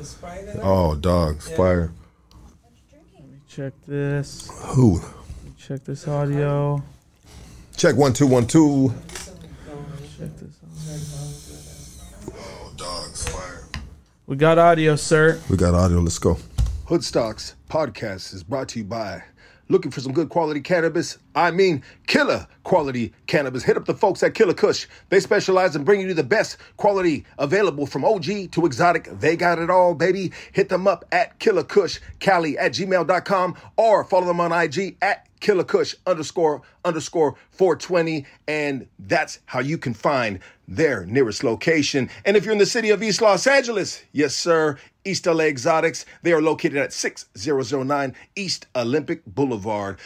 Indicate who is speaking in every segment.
Speaker 1: a Sprite in there?
Speaker 2: Oh, dog,
Speaker 1: Yeah.
Speaker 2: fire.
Speaker 3: Check this.
Speaker 2: Who?
Speaker 3: Check this audio.
Speaker 2: Check one two one two.
Speaker 3: Check this out.
Speaker 2: Oh, dogs, fire.
Speaker 3: We got audio, sir.
Speaker 2: We got audio. Let's go.
Speaker 4: Hoodstocks podcast is brought to you by looking for some good quality cannabis. I mean, killer quality cannabis. Hit up the folks at Killer Kush. They specialize in bringing you the best quality available from OG to exotic. They got it all, baby. Hit them up at Killer Kush Cali at gmail.com or follow them on IG at Killer Kush underscore underscore 420. And that's how you can find their nearest location. And if you're in the city of East Los Angeles, yes, sir, East LA Exotics, they are located at 6009 East Olympic Boulevard.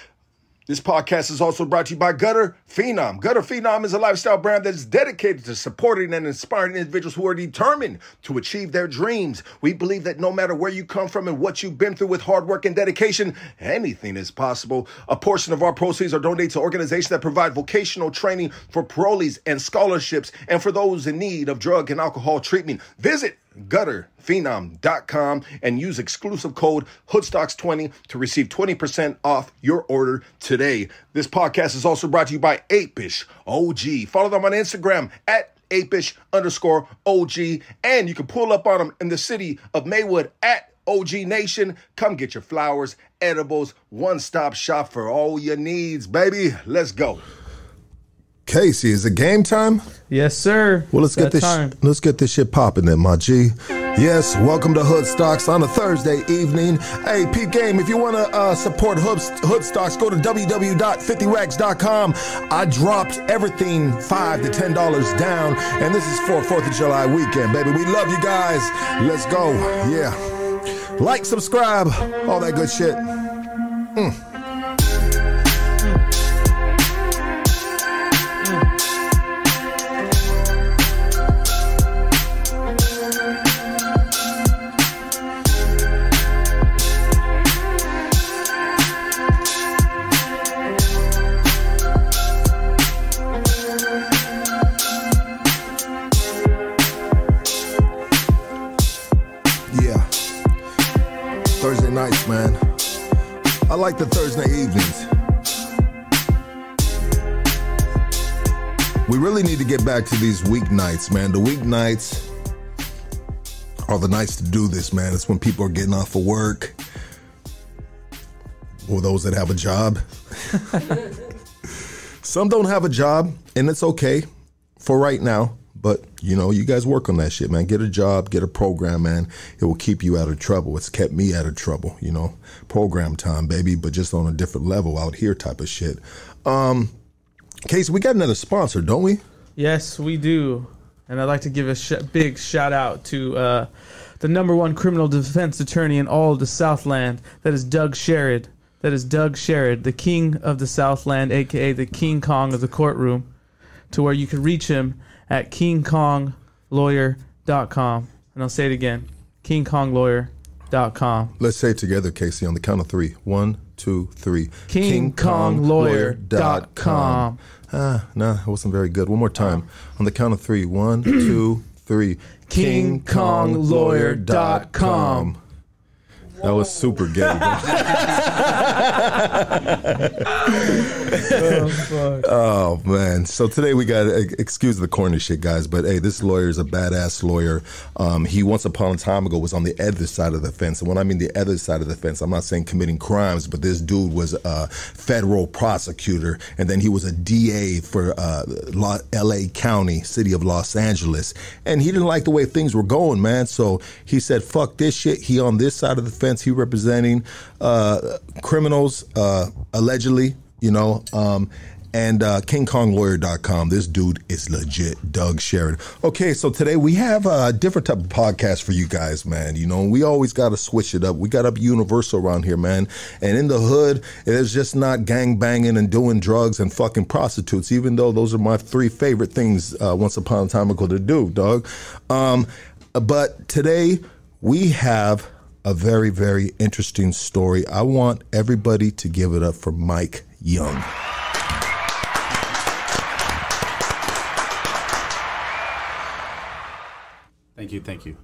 Speaker 4: This podcast is also brought to you by Gutter Phenom. Gutter Phenom is a lifestyle brand that is dedicated to supporting and inspiring individuals who are determined to achieve their dreams. We believe that no matter where you come from and what you've been through with hard work and dedication, anything is possible. A portion of our proceeds are donated to organizations that provide vocational training for parolees and scholarships and for those in need of drug and alcohol treatment. Visit gutterphenom.com and use exclusive code hoodstocks20 to receive 20% off your order today. This podcast is also brought to you by Apish OG. Follow them on Instagram at apish underscore OG. And you can pull up on them in the city of Maywood at OG Nation. Come get your flowers, edibles, one stop shop for all your needs, baby. Let's go.
Speaker 2: Casey, is it game time?
Speaker 3: Yes, sir.
Speaker 2: Well, let's
Speaker 3: It's
Speaker 2: get this.
Speaker 3: time.
Speaker 2: let's get this shit popping, then, my G. Yes, welcome to Hood Stocks on a Thursday evening. Hey, Pete Game, if you want to uh, support Hood, Hood Stocks, go to www.50racks.com. I dropped everything five to ten dollars down, and this is for Fourth of July weekend, baby. We love you guys. Let's go. Yeah, like, subscribe, all that good shit. Yeah. Like the Thursday evenings. We really need to get back to these weeknights, man. The weeknights are the nights to do this, man. It's when people are getting off of work. Or those that have a job. Some don't have a job, and it's okay for right now. But you know, you guys work on that shit, man. Get a job, get a program, man. It will keep you out of trouble. It's kept me out of trouble, you know. Program time, baby, but just on a different level out here type of shit. Um Casey, we got another sponsor, don't we?
Speaker 3: Yes, we do. And I'd like to give a sh- big shout out to uh, the number one criminal defense attorney in all of the Southland. That is Doug Sherrod. That is Doug Sherrod, the king of the Southland, aka the King Kong of the courtroom, to where you can reach him at kingkonglawyer.com. And I'll say it again kingkonglawyer.com.
Speaker 2: Let's say it together, Casey, on the count of three. One, two, three.
Speaker 3: KingKongLawyer.com.
Speaker 2: Ah, nah, it wasn't very good. One more time. On the count of three. One, two, three.
Speaker 3: KingKongLawyer.com.
Speaker 2: That was super gay. bro. Oh man! So today we got excuse the corny shit, guys, but hey, this lawyer is a badass lawyer. Um, he once upon a time ago was on the other side of the fence, and when I mean the other side of the fence, I'm not saying committing crimes, but this dude was a federal prosecutor, and then he was a DA for uh, La- L.A. County, city of Los Angeles, and he didn't like the way things were going, man. So he said, "Fuck this shit." He on this side of the fence. He representing uh, criminals, uh, allegedly, you know. Um, and uh, KingKongLawyer.com. This dude is legit, Doug Sheridan. Okay, so today we have a different type of podcast for you guys, man. You know, we always got to switch it up. We got to be universal around here, man. And in the hood, it's just not gang banging and doing drugs and fucking prostitutes, even though those are my three favorite things uh, once upon a time ago to do, Doug. Um, but today we have a very, very interesting story. I want everybody to give it up for Mike Young.
Speaker 5: Thank you, thank you.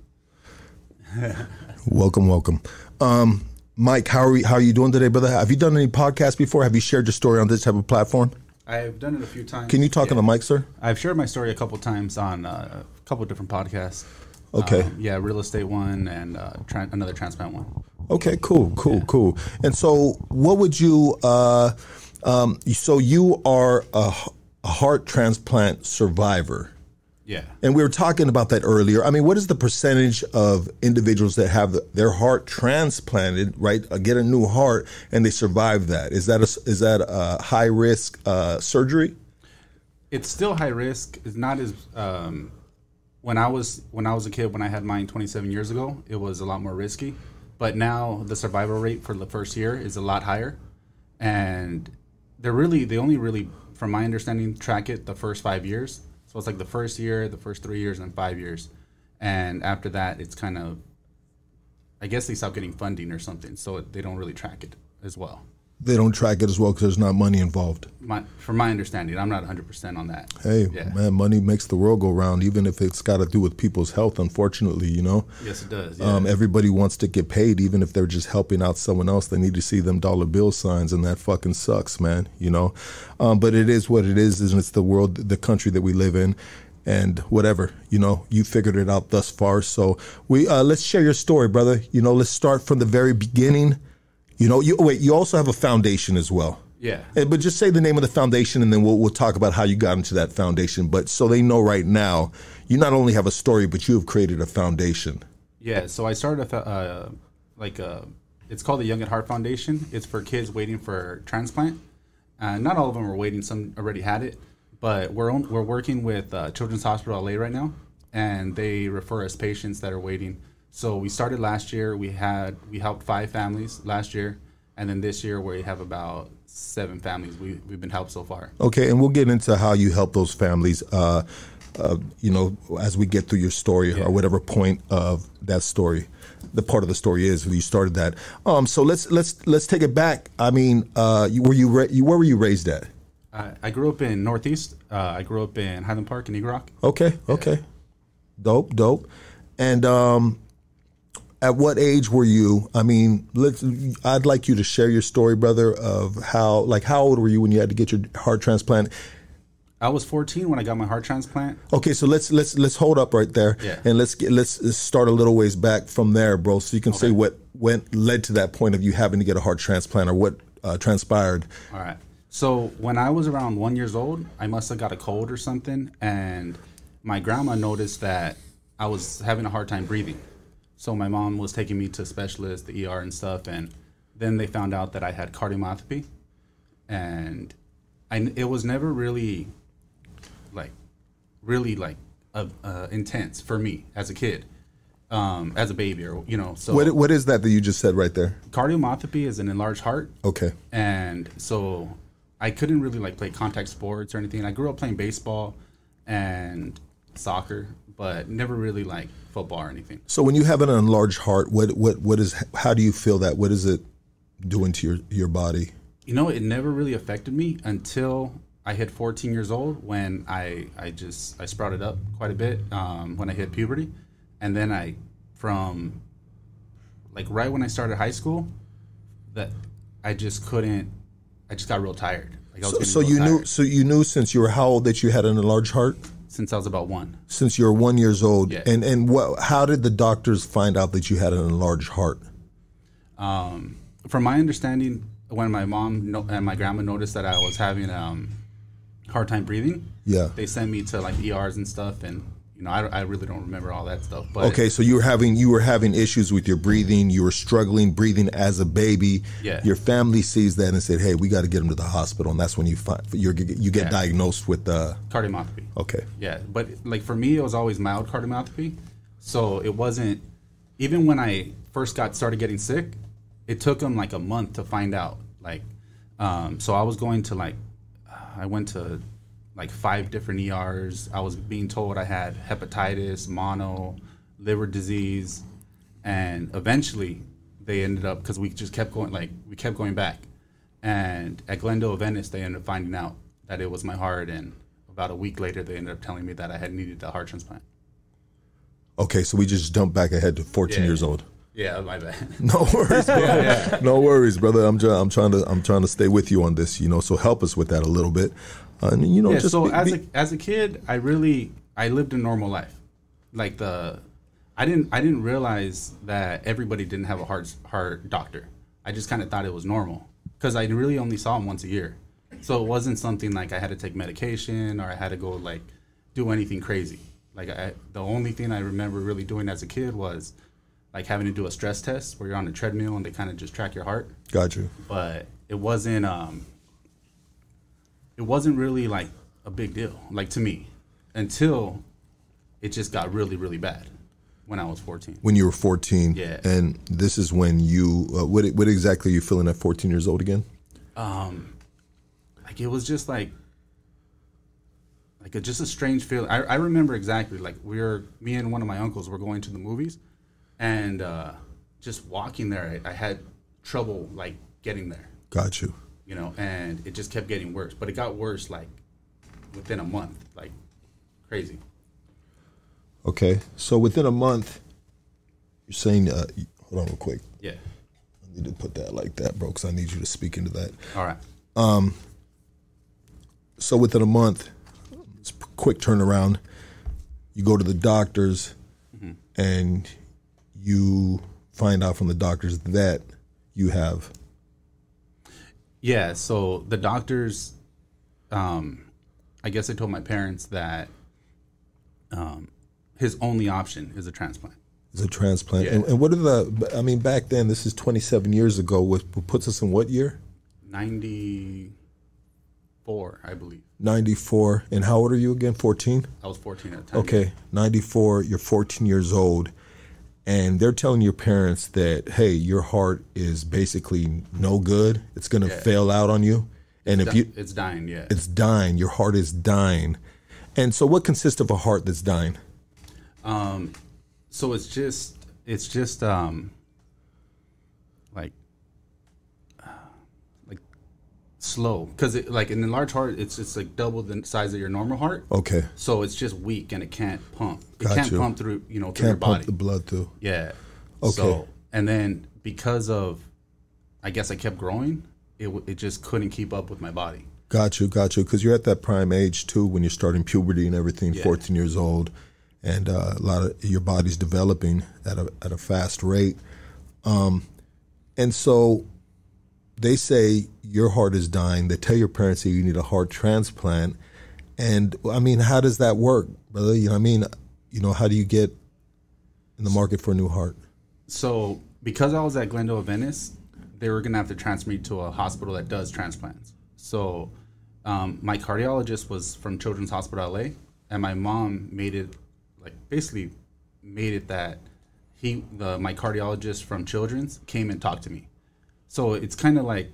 Speaker 2: welcome, welcome. Um, Mike, how are, we, how are you doing today, brother? Have you done any podcasts before? Have you shared your story on this type of platform?
Speaker 1: I've done it a few times.
Speaker 2: Can you talk
Speaker 1: Yeah.
Speaker 2: on the mic, sir?
Speaker 1: I've shared my story a couple times on uh, a couple different podcasts.
Speaker 2: Okay.
Speaker 1: Um, yeah, real estate one and uh, tran another transplant one.
Speaker 2: Okay, cool, cool, cool. And so, what would you? Uh, um, so you are a heart transplant survivor,
Speaker 1: Yeah.
Speaker 2: and we were talking about that earlier. I mean, what is the percentage of individuals that have their heart transplanted, right? Uh, get a new heart, and they survive that? Is that a, is that a high risk uh, surgery?
Speaker 1: It's still high risk. It's not as um, when I was when I was a kid when I had mine 27 years ago. It was a lot more risky, but now the survival rate for the first year is a lot higher, and they're really they only really, from my understanding, track it the first five years. So it's like the first year, the first three years, and five years, and after that, it's kind of, I guess they stop getting funding or something, so they don't really track it as well.
Speaker 2: They don't track it as well because there's not money involved.
Speaker 1: My, from my understanding, I'm not 100 percent on that.
Speaker 2: Hey,
Speaker 1: Yeah.
Speaker 2: man, money makes the world go round, even if it's got to do with people's health. Unfortunately, you know.
Speaker 1: Yes, it does. Yeah.
Speaker 2: Um, everybody wants to get paid, even if they're just helping out someone else. They need to see them dollar bill signs, and that fucking sucks, man. You know, um, but it is what it is, and it's the world, the country that we live in, and whatever. You know, you figured it out thus far. So we uh, let's share your story, brother. You know, let's start from the very beginning. You know, you wait. You also have a foundation as well.
Speaker 1: yeah.
Speaker 2: But just say the name of the foundation, and then we'll we'll talk about how you got into that foundation. But so they know right now, you not only have a story, but you have created a foundation.
Speaker 1: Yeah, so I started a uh, like a, it's called the Young at Heart Foundation. It's for kids waiting for transplant. Uh, not all of them are waiting; some already had it. But we're on, we're working with uh, Children's Hospital LA right now, and they refer us patients that are waiting. So we started last year. We had we helped five families last year, and then this year we have about seven families we we've been helped so far.
Speaker 2: Okay, and we'll get into how you help those families. Uh, uh, you know, as we get through your story or whatever point of that story, the part of the story is where you started that. Um, so let's let's let's take it back. I mean, uh, you, were you, ra- you where were you raised at?
Speaker 1: I, I grew up in Northeast. Uh, I grew up in Highland Park in Eagle Rock.
Speaker 2: Okay, okay, dope, dope. And um, at what age were you? I mean, let's. I'd like you to share your story, brother, of how like how old were you when you had to get your heart transplant?
Speaker 1: I was 14 when I got my heart transplant.
Speaker 2: Okay, so let's let's let's hold up right there,
Speaker 1: Yeah.
Speaker 2: and let's get let's, start a little ways back from there, bro. So you can say what went led to that point of you having to get a heart transplant, or what uh, transpired.
Speaker 1: All right. So when I was around one years old, I must have got a cold or something, and my grandma noticed that I was having a hard time breathing. So my mom was taking me to specialists, the ER and stuff, and then they found out that I had cardiomyopathy, and I it was never really like really like uh, uh, intense for me as a kid, um, as a baby, or you know. So
Speaker 2: What what is that that you just said right there?
Speaker 1: cardiomyopathy is an enlarged heart
Speaker 2: Okay,
Speaker 1: and so I couldn't really like play contact sports or anything. I grew up playing baseball and soccer, but never really like football or anything.
Speaker 2: so when you have an enlarged heart, what what what is how do you feel that? What is it doing to your your body?
Speaker 1: You know, it never really affected me until I hit 14 years old when I I just I sprouted up quite a bit um, when I hit puberty, and then I from like right when I started high school, that I just couldn't. I just got real tired. Like I was
Speaker 2: So, so you knew
Speaker 1: tired
Speaker 2: so you knew since you were how old that you had an enlarged heart
Speaker 1: since I was about one.
Speaker 2: since you were one years old,
Speaker 1: Yeah.
Speaker 2: and and what how did the doctors find out that you had an enlarged heart?
Speaker 1: Um, from my understanding, when my mom no- and my grandma noticed that I was having um, hard time breathing,
Speaker 2: Yeah.
Speaker 1: they sent me to like ERs and stuff, and you know I, I really don't remember all that stuff. But
Speaker 2: Okay, so you were having you were having issues with your breathing. You were struggling breathing as a baby.
Speaker 1: Yeah.
Speaker 2: Your family sees that and said, "Hey, we got to get him to the hospital." And that's when you find you you get
Speaker 1: Yeah.
Speaker 2: diagnosed with uh
Speaker 1: cardiomyopathy.
Speaker 2: Okay.
Speaker 1: Yeah, but like for me, it was always mild cardiomyopathy, so it wasn't. Even when I first got started getting sick, it took them like a month to find out. Like, um, so I was going to like, I went to like five different ERs. I was being told I had hepatitis, mono, liver disease, and eventually they ended up because we just kept going like we kept going back, and at Glendale Adventist they ended up finding out that it was my heart, and about a week later they ended up telling me that I had needed a heart transplant.
Speaker 2: Okay, so we just jump back ahead to 14
Speaker 1: Yeah.
Speaker 2: years old.
Speaker 1: Yeah, my bad.
Speaker 2: No worries, bro. No worries, brother. I'm. I'm trying to. I'm trying to stay with you on this. You know, so help us with that a little bit. And you know,
Speaker 1: yeah.
Speaker 2: just
Speaker 1: So
Speaker 2: be-
Speaker 1: as a as a kid, I really I lived a normal life. Like the, I didn't I didn't realize that everybody didn't have a heart heart doctor. I just kind of thought it was normal because I really only saw him once a year. So it wasn't something like I had to take medication or I had to go like do anything crazy. Like I, the only thing I remember really doing as a kid was like having to do a stress test where you're on a treadmill and they kind of just track your heart
Speaker 2: got you.
Speaker 1: but it wasn't um it wasn't really like a big deal like to me until it just got really really bad when i was 14
Speaker 2: When you were 14,
Speaker 1: Yeah.
Speaker 2: and this is when you. Uh, what What exactly are you feeling at 14 years old again?
Speaker 1: Um, like it was just like like a, just a strange feeling I, I remember exactly like we were me and one of my uncles were going to the movies and uh just walking there I, I had trouble like getting there
Speaker 2: Got you.
Speaker 1: You know, and it just kept getting worse. But it got worse like within a month, like crazy.
Speaker 2: Okay, so within a month, you're saying. Uh, hold on, real quick.
Speaker 1: Yeah.
Speaker 2: I need to put that like that, bro, because I need you to speak into that.
Speaker 1: All right.
Speaker 2: Um, So within a month, it's a quick turnaround. You go to the doctors, and you find out from the doctors that you have.
Speaker 1: Yeah. So the doctors, um, I guess I told my parents that um, his only option is a transplant.
Speaker 2: Is a transplant.
Speaker 1: Yeah.
Speaker 2: And, and what are the? I mean, back then, this is 27 years ago. What puts us in what year?
Speaker 1: 94, I believe.
Speaker 2: 94. And how old are you again? 14.
Speaker 1: I was 14 at the time.
Speaker 2: Okay, 94, you're 14 years old, and they're telling your parents that, hey, your heart is basically no good. It's going to
Speaker 1: Yeah.
Speaker 2: fail out on you. And if
Speaker 1: Di-
Speaker 2: you,
Speaker 1: it's dying. Yeah.
Speaker 2: it's dying, your heart is dying. And so, what consists of a heart that's dying?
Speaker 1: Um, so it's just it's just um like uh, like slow because it like in the large heart it's it's like double the size of your normal heart.
Speaker 2: Okay,
Speaker 1: So it's just weak and it can't pump. It
Speaker 2: Got
Speaker 1: can't
Speaker 2: you.
Speaker 1: pump through you know through your
Speaker 2: can't
Speaker 1: body.
Speaker 2: pump the blood through.
Speaker 1: yeah.
Speaker 2: Okay.
Speaker 1: So and then because of I guess I kept growing, it it just couldn't keep up with my body.
Speaker 2: Got you, got you. Because you're at that prime age too, when you're starting puberty and everything.
Speaker 1: Yeah.
Speaker 2: 14 years old, and uh, a lot of your body's developing at a at a fast rate. Um, and so they say your heart is dying. They tell your parents that you need a heart transplant. And I mean, how does that work, brother? You know, I mean, you know, how do you get in the market for a new heart?
Speaker 1: So because I was at Glendale Adventist, they were gonna have to transfer me to a hospital that does transplants. So um, my cardiologist was from Children's Hospital LA, and my mom made it like basically made it that he the my cardiologist from Children's came and talked to me. So it's kind of like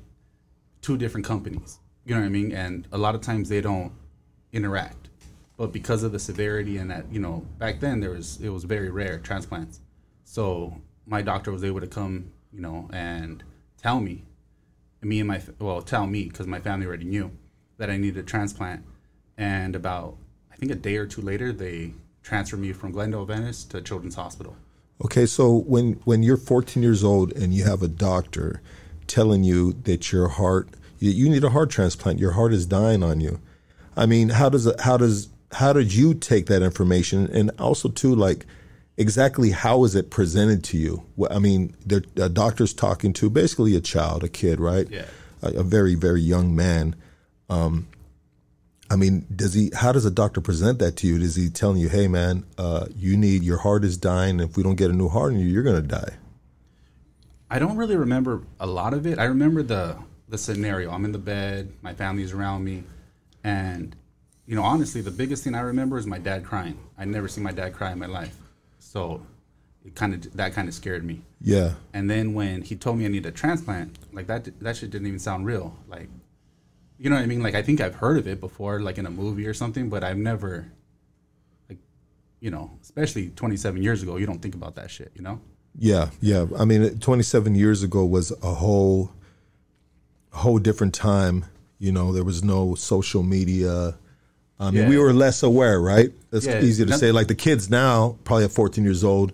Speaker 1: two different companies. You know what I mean? And a lot of times they don't interact. But because of the severity and that, you know, back then there was it was very rare transplants. So my doctor was able to come, you know, and tell me, me and my well, tell me because my family already knew that I needed a transplant. And about I think a day or two later, they transferred me from Glendale Adventist to Children's Hospital.
Speaker 2: Okay, so when when you're 14 years old and you have a doctor telling you that your heart you, need a heart transplant, your heart is dying on you. I mean, how does how does how did you take that information and also too like exactly how is it presented to you? I mean, the a doctor's talking to basically a child, a kid, right?
Speaker 1: Yeah.
Speaker 2: A, a very very young man. Um, I mean, does he? How does a doctor present that to you? Is he telling you, "Hey, man, uh, you need your heart is dying. If we don't get a new heart in you, you're gonna die."
Speaker 1: I don't really remember a lot of it. I remember the the scenario. I'm in the bed, my family's around me, and you know, honestly, the biggest thing I remember is my dad crying. I never seen my dad cry in my life, so it kind of that kind of scared me.
Speaker 2: Yeah,
Speaker 1: And then when he told me I need a transplant, like that that shit didn't even sound real. Like, you know what I mean? Like I think I've heard of it before, like in a movie or something, but I've never, like, you know, especially 27 years ago, you don't think about that shit, you know?
Speaker 2: Yeah, yeah. I mean, 27 years ago was a whole, whole different time. You know, there was no social media. I mean, we were less aware, right? It's
Speaker 1: Yeah,
Speaker 2: easy to say. Like the kids now, probably at 14 years old,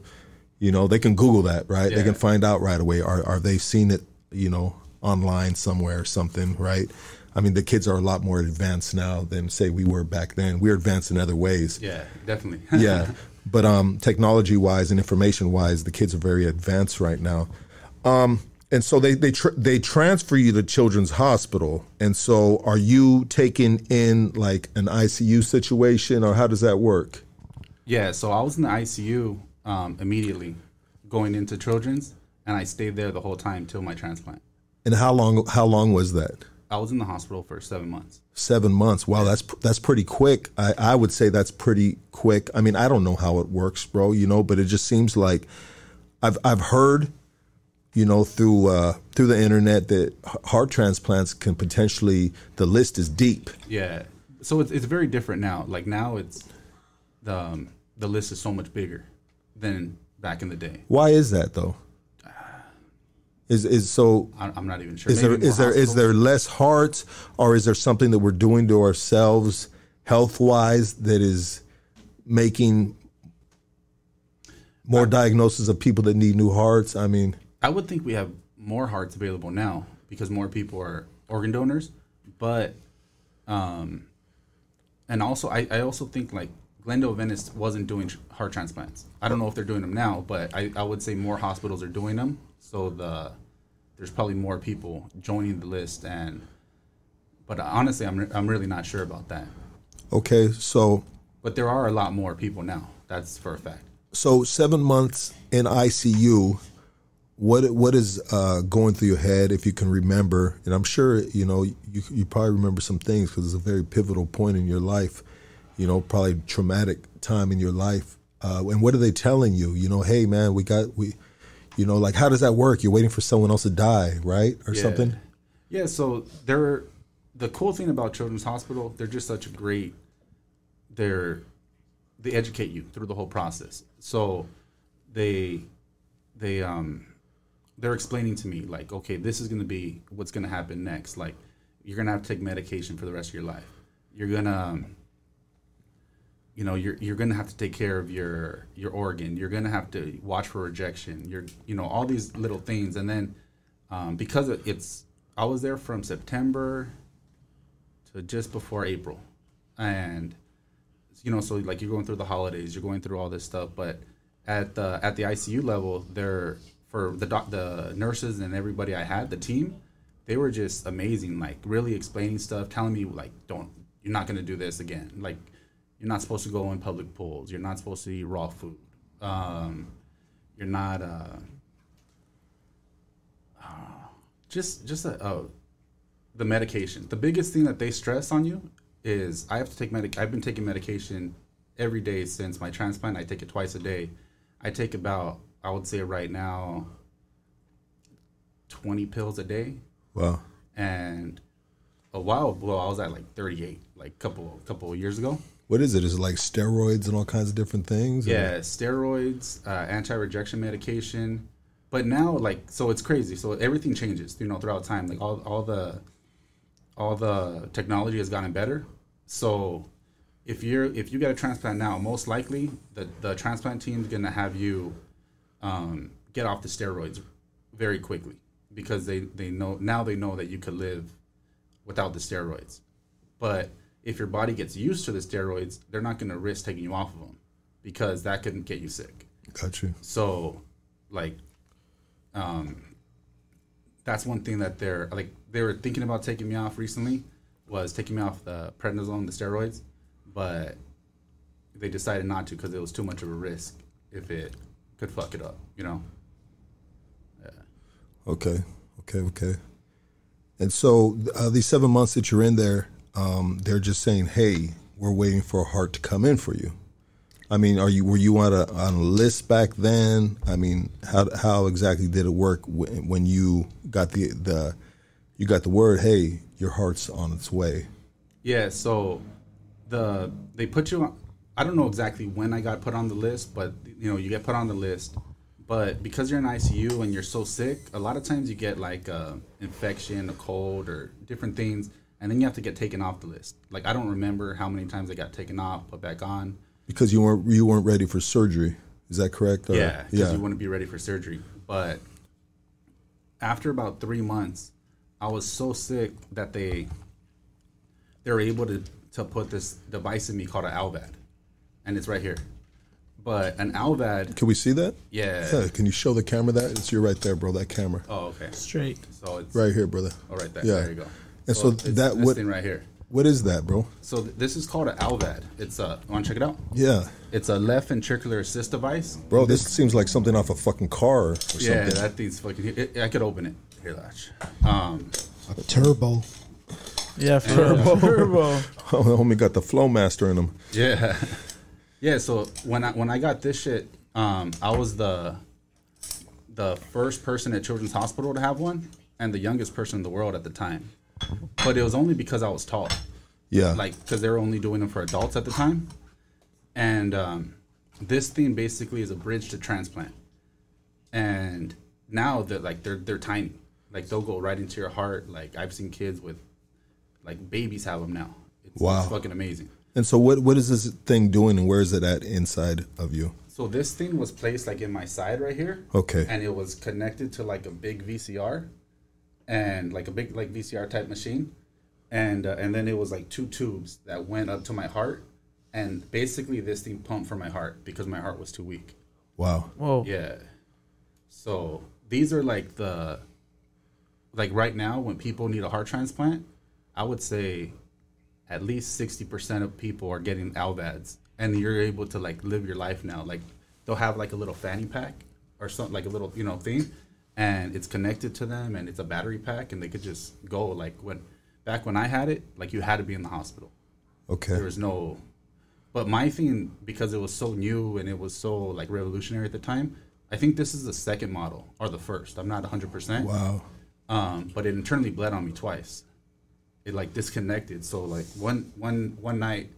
Speaker 2: you know, they can Google that, right? They can find out right away. Are are they seen it, you know, online somewhere or something, right? I mean, the kids are a lot more advanced now than say we were back then. We're advanced in other ways.
Speaker 1: Yeah, definitely.
Speaker 2: yeah but um technology wise and information wise the kids are very advanced right now. Um and so they they tr- they transfer you to children's hospital. And so are you taken in like an ICU situation or how does that work?
Speaker 1: Yeah, so I was in the ICU um, immediately going into children's, and I stayed there the whole time till my transplant.
Speaker 2: and how long how long was that
Speaker 1: I was in the hospital for seven months.
Speaker 2: seven months. Wow that's that's pretty quick. I, I would say that's pretty quick. I mean i don't know how it works bro you know but it just seems like i've i've heard you know through uh through the internet that heart transplants can potentially the list is deep.
Speaker 1: Yeah, so it's it's very different now. Like now, it's the um, the list is so much bigger than back in the day.
Speaker 2: why is that though is is so
Speaker 1: I'm not even sure.
Speaker 2: is there
Speaker 1: Maybe
Speaker 2: is there is there less hearts or is there something that we're doing to ourselves health wise that is making more diagnosis of people that need new hearts i mean
Speaker 1: I would think we have more hearts available now because more people are organ donors, but um, and also I, I also think like Glendale Adventist wasn't doing heart transplants. I don't know if they're doing them now, but I, I would say more hospitals are doing them. So the there's probably more people joining the list and but honestly I'm I'm really not sure about that.
Speaker 2: okay so
Speaker 1: But there are a lot more people now. That's for a fact.
Speaker 2: so seven months in icu what what is uh, going through your head if you can remember and i'm sure you know you, you probably remember some things because it's a very pivotal point in your life you know probably traumatic time in your life uh, and what are they telling you you know hey man we got we you know like how does that work you're waiting for someone else to die right or
Speaker 1: Yeah.
Speaker 2: something
Speaker 1: Yeah, so they're the cool thing about Children's Hospital, they're just such a great they're they educate you through the whole process. So they they um they're explaining to me like, okay, this is gonna be what's gonna happen next. Like you're gonna have to take medication for the rest of your life. You're gonna um, you know you're you're gonna have to take care of your your organ. You're gonna have to watch for rejection. You're you know all these little things. And then um, because it's i was there from september to just before april. And you know so like you're going through the holidays you're going through all this stuff. But at the at the icu level they're for the doc, the nurses and everybody i had the team they were just amazing like really explaining stuff telling me like don't you're not going to do this again. Like you're not supposed to go in public pools. You're not supposed to eat raw food. Um, you're not uh, just just a, a, the medication. The biggest thing that they stress on you is i have to take medic i've been taking medication every day since my transplant. I take it twice a day. I take about i would say right now 20 pills a day.
Speaker 2: Wow.
Speaker 1: And a while ago I was at like 38, like couple couple of years ago.
Speaker 2: What is it is it like steroids and all kinds of different things or-
Speaker 1: Yeah, steroids, uh, anti-rejection medication, but now like so it's crazy. So everything changes, you know, throughout time. Like all all the all the technology has gotten better. So if you're if you get a transplant now, most likely the the transplant team's gonna have you um, get off the steroids very quickly because they they know now they know that you could live without the steroids. But if your body gets used to the steroids, they're not going to risk taking you off of them because that could get you sick.
Speaker 2: got you
Speaker 1: So, like, um, that's one thing that they're like they were thinking about taking me off recently was taking me off the prednisone, the steroids, but they decided not to because it was too much of a risk if it could fuck it up, you know. Yeah.
Speaker 2: Okay, okay, okay. And so uh, these seven months that you're in there, um, they're just saying, "Hey, we're waiting for a heart to come in for you." I mean, are you were you on a on a list back then? I mean, how how exactly did it work when, when you got the the you got the word, "Hey, your heart's on its way"?
Speaker 1: Yeah, so the they put you on. I don't know exactly when I got put on the list, but you know you get put on the list. But because you're in ICU and you're so sick, a lot of times you get like a infection, a cold, or different things, and then you have to get taken off the list. Like I don't remember how many times I got taken off, put back on.
Speaker 2: Because you weren't you weren't ready for surgery. Is that correct? Or-
Speaker 1: Yeah, because you wouldn't be ready for surgery. But after about three months, I was so sick that they they were able to to put this device in me called an LVAD, and it's right here. But an LVAD,
Speaker 2: Can we see that?
Speaker 1: yeah.
Speaker 2: Yeah. Can you show the camera that? It's you right there, bro. That camera.
Speaker 1: Oh, okay.
Speaker 3: Straight.
Speaker 1: So it's
Speaker 2: Right here, brother.
Speaker 1: Oh, right there.
Speaker 2: Yeah.
Speaker 1: There you go.
Speaker 2: And so
Speaker 1: it's
Speaker 2: that
Speaker 1: this
Speaker 2: would-
Speaker 1: thing right here.
Speaker 2: What is that, bro?
Speaker 1: So th- this is called an LVAD. It's a. Want to check it out?
Speaker 2: Yeah.
Speaker 1: It's a left ventricular assist device.
Speaker 2: Bro, this seems like something off a fucking car or
Speaker 1: Yeah,
Speaker 2: something.
Speaker 1: that thing's fucking. It, I could open it. Here, Latch. Um,
Speaker 5: A turbo.
Speaker 3: Yeah, turbo. turbo.
Speaker 2: Oh, the homie got the Flowmaster in him.
Speaker 1: Yeah, yeah. So when I when I got this shit, um, I was the the first person at Children's Hospital to have one, and the youngest person in the world at the time. But it was only because I was tall,
Speaker 2: Yeah.
Speaker 1: like because they were only doing them for adults at the time. And um, this thing basically is a bridge to transplant. And now they're like they're they're tiny, like they'll go right into your heart. Like I've seen kids with, like babies have them now. It's,
Speaker 2: Wow.
Speaker 1: it's fucking amazing.
Speaker 2: and so what what is this thing doing and where is it at inside of you?
Speaker 1: So this thing was placed like in my side right here.
Speaker 2: Okay.
Speaker 1: And it was connected to like a big VCR, and like a big like VCR type machine, and uh, and then it was like two tubes that went up to my heart, and basically this thing pumped for my heart because my heart was too weak.
Speaker 2: Wow.
Speaker 3: Whoa.
Speaker 1: Yeah. So these are like the like right now when people need a heart transplant, I would say at least sixty percent of people are getting LVADs, and you're able to like live your life now. Like they'll have like a little fanny pack or something like a little you know thing, and it's connected to them, and it's a battery pack, and they could just go like when back when I had it, like you had to be in the hospital.
Speaker 2: Okay.
Speaker 1: There was no, but my thing because it was so new and it was so like revolutionary at the time. I think this is the second model or the first. I'm not 100. percent
Speaker 2: Wow.
Speaker 1: um, but it internally bled on me twice. It like disconnected. So like one one one night,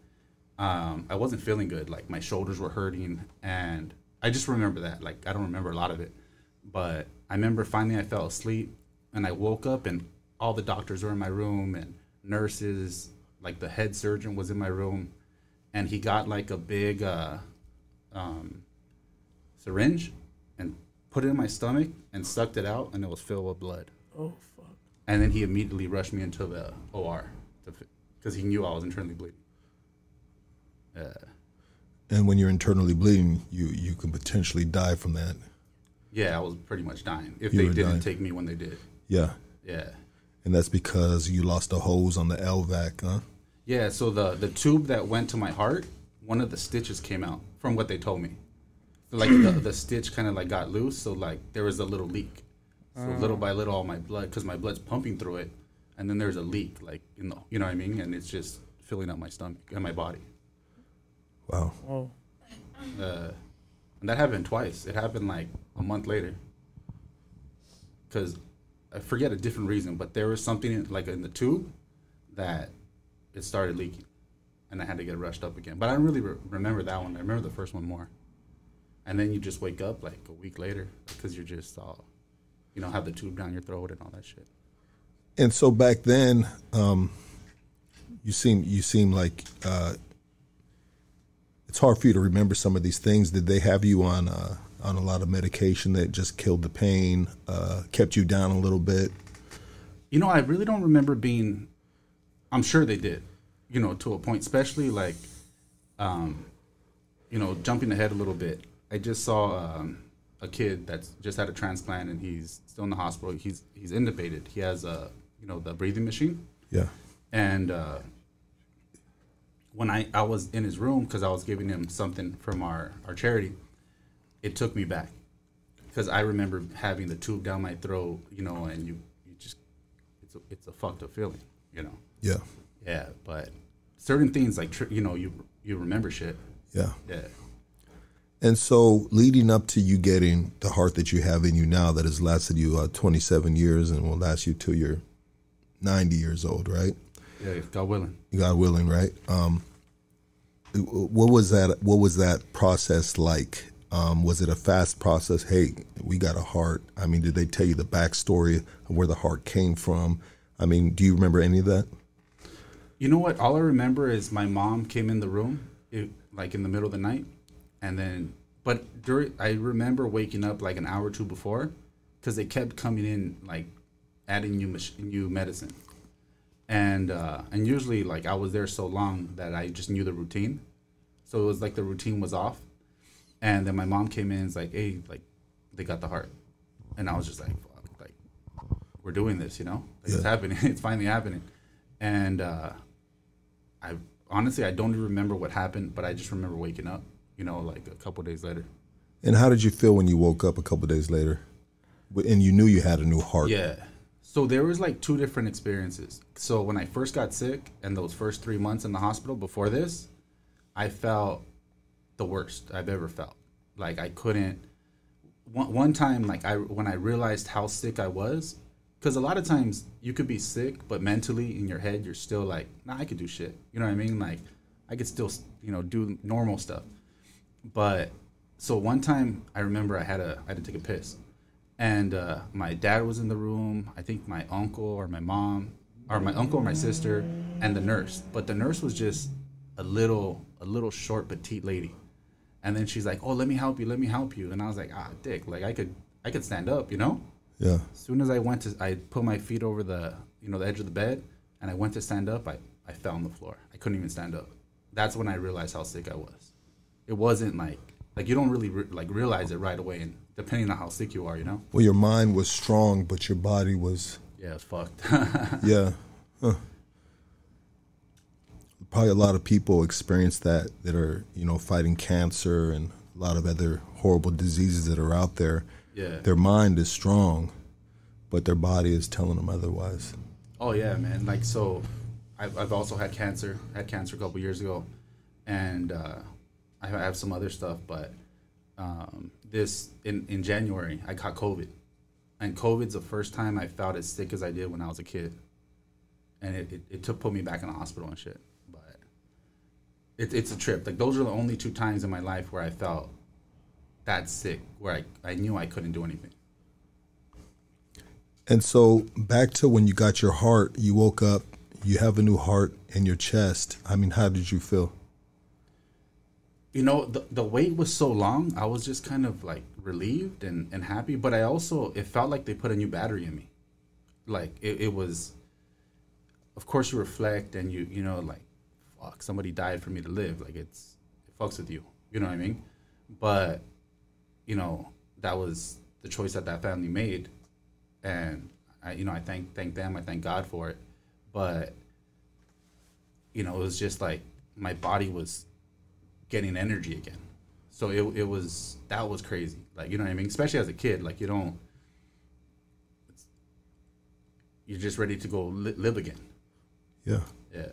Speaker 1: um, I wasn't feeling good. Like my shoulders were hurting, and I just remember that. Like I don't remember a lot of it, but I remember finally I fell asleep, and I woke up, and all the doctors were in my room, and nurses. Like the head surgeon was in my room, and he got like a big uh, um, syringe and put it in my stomach and sucked it out, and it was filled with blood.
Speaker 3: Oh fuck.
Speaker 1: And then he immediately rushed me into the OR because he knew I was internally bleeding. Yeah.
Speaker 2: And when you're internally bleeding, you you can potentially die from that.
Speaker 1: Yeah, I was pretty much dying if
Speaker 2: You
Speaker 1: they didn't
Speaker 2: dying.
Speaker 1: take me when they did.
Speaker 2: Yeah.
Speaker 1: Yeah.
Speaker 2: And that's because you lost a hose on the LVAD, huh?
Speaker 1: Yeah, so the the tube that went to my heart, one of the stitches came out from what they told me. So like the, the stitch kind of like got loose, so like there was a little leak. So little by little, all my blood, because my blood's pumping through it, and then there's a leak, like in the, you know what I mean, and it's just filling up my stomach and my body.
Speaker 2: Wow.
Speaker 3: Oh.
Speaker 1: Uh, and that happened twice. It happened like a month later. Because I forget a different reason, but there was something in, like in the tube that it started leaking, and I had to get rushed up again. But I don't really re- remember that one. I remember the first one more. And then you just wake up like a week later because you're just all, you know, have the tube down your throat and all that shit.
Speaker 2: And so back then, um, you seem you seem like uh, it's hard for you to remember some of these things. Did they have you on uh, on a lot of medication that just killed the pain, uh, kept you down a little bit?
Speaker 1: You know, I really don't remember being. I'm sure they did, you know, to a point, especially like, um, you know, jumping ahead a little bit. I just saw um, a kid that's just had a transplant and he's still in the hospital. He's he's intubated. He has a you know the breathing machine,
Speaker 2: Yeah.
Speaker 1: and uh, when I I was in his room because I was giving him something from our our charity, it took me back because I remember having the tube down my throat, you know, and you you just it's a, it's a fucked up feeling, you know.
Speaker 2: Yeah.
Speaker 1: Yeah, but certain things like you know you you remember shit.
Speaker 2: Yeah.
Speaker 1: Yeah.
Speaker 2: And so, leading up to you getting the heart that you have in you now, that has lasted you uh, 27 years and will last you till you're 90 years old, right?
Speaker 1: Yeah, God willing.
Speaker 2: God willing, right? Um, what was that? What was that process like? Um, was it a fast process? Hey, we got a heart. I mean, did they tell you the backstory of where the heart came from? I mean, do you remember any of that?
Speaker 1: You know what? All I remember is my mom came in the room, it, like in the middle of the night, and then. But during, I remember waking up like an hour or two before, because they kept coming in like adding new mach- new medicine, and uh, and usually like I was there so long that I just knew the routine, so it was like the routine was off, and then my mom came in and was like, hey, like they got the heart, and I was just like, Fuck, like we're doing this, you know, like, it's happening, it's finally happening, and uh, I honestly I don't even remember what happened, but I just remember waking up, you know, like a couple days later.
Speaker 2: And how did you feel when you woke up a couple days later, and you knew you had a new heart?
Speaker 1: Yeah. So there was like two different experiences. So when I first got sick and those first three months in the hospital before this, I felt the worst I've ever felt. Like I couldn't. One, one time, like I when I realized how sick I was, because a lot of times you could be sick, but mentally in your head you're still like, nah, I could do shit. You know what I mean? Like I could still, you know, do normal stuff. But so one time I remember I had a I had to take a piss, and uh, my dad was in the room. I think my uncle or my mom, or my uncle or my sister, and the nurse. But the nurse was just a little a little short petite lady, and then she's like, "Oh, let me help you, let me help you," and I was like, "Ah, dick, like I could I could stand up, you know."
Speaker 2: Yeah.
Speaker 1: As soon as I went to, I put my feet over the, you know, the edge of the bed, and I went to stand up. I, I fell on the floor. I couldn't even stand up. That's when I realized how sick I was. It wasn't like, like you don't really re- like realize it right away, and depending on how sick you are, you know.
Speaker 2: Well, your mind was strong, but your body was,
Speaker 1: Yeah, it's fucked.
Speaker 2: yeah. Huh. Probably a lot of people experience that that are, you know, fighting cancer and a lot of other horrible diseases that are out there.
Speaker 1: yeah.
Speaker 2: Their mind is strong, but their body is telling them otherwise.
Speaker 1: Oh yeah, man. Like so, I've, I've also had cancer. Had cancer a couple years ago, and uh, I have some other stuff. But um, this in in January, I caught COVID, and COVID's the first time I felt as sick as I did when I was a kid, and it it, it took put me back in the hospital and shit. But it, it's a trip. Like those are the only two times in my life where I felt that sick, where I I knew I couldn't do anything.
Speaker 2: And so back to when you got your heart, you woke up, you have a new heart in your chest. I mean, how did you feel?
Speaker 1: You know the, the wait was so long i was just kind of like relieved and, and happy but i also it felt like they put a new battery in me. Like it, it was of course you reflect and you you know like fuck somebody died for me to live. Like it's it fucks with you. You know what i mean? But you know that was the choice that that family made. And i you know i thank thank them. I thank god for it. But you know it was just like my body was getting energy again. So it, it was that was crazy. Like you know what I mean? Especially as a kid, like you don't. It's, you're just ready to go li- live again.
Speaker 2: Yeah.
Speaker 1: Yeah.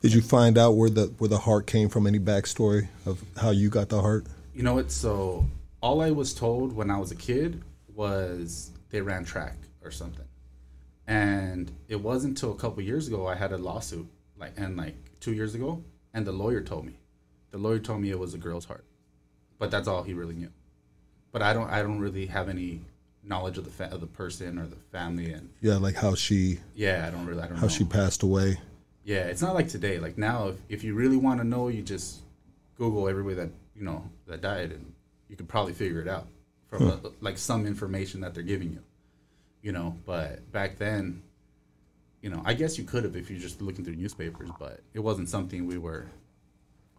Speaker 2: Did you find out where the where the heart came from? Any backstory of how you got the heart?
Speaker 1: You know what? So all I was told when I was a kid was they ran track or something, and it wasn't until a couple years ago I had a lawsuit, like and like two years ago, and the lawyer told me, the lawyer told me it was a girl's heart, but that's all he really knew. But I don't, I don't really have any knowledge of the fa- of the person or the family, and
Speaker 2: Yeah, like how she
Speaker 1: yeah, I don't really, I don't know.
Speaker 2: how
Speaker 1: know.
Speaker 2: she passed away.
Speaker 1: Yeah, it's not like today. Like now, if, if you really want to know, you just Google everybody that you know that died, and you could probably figure it out from a, like some information that they're giving you. You know, but back then, you know, I guess you could have if you're just looking through newspapers, but it wasn't something we were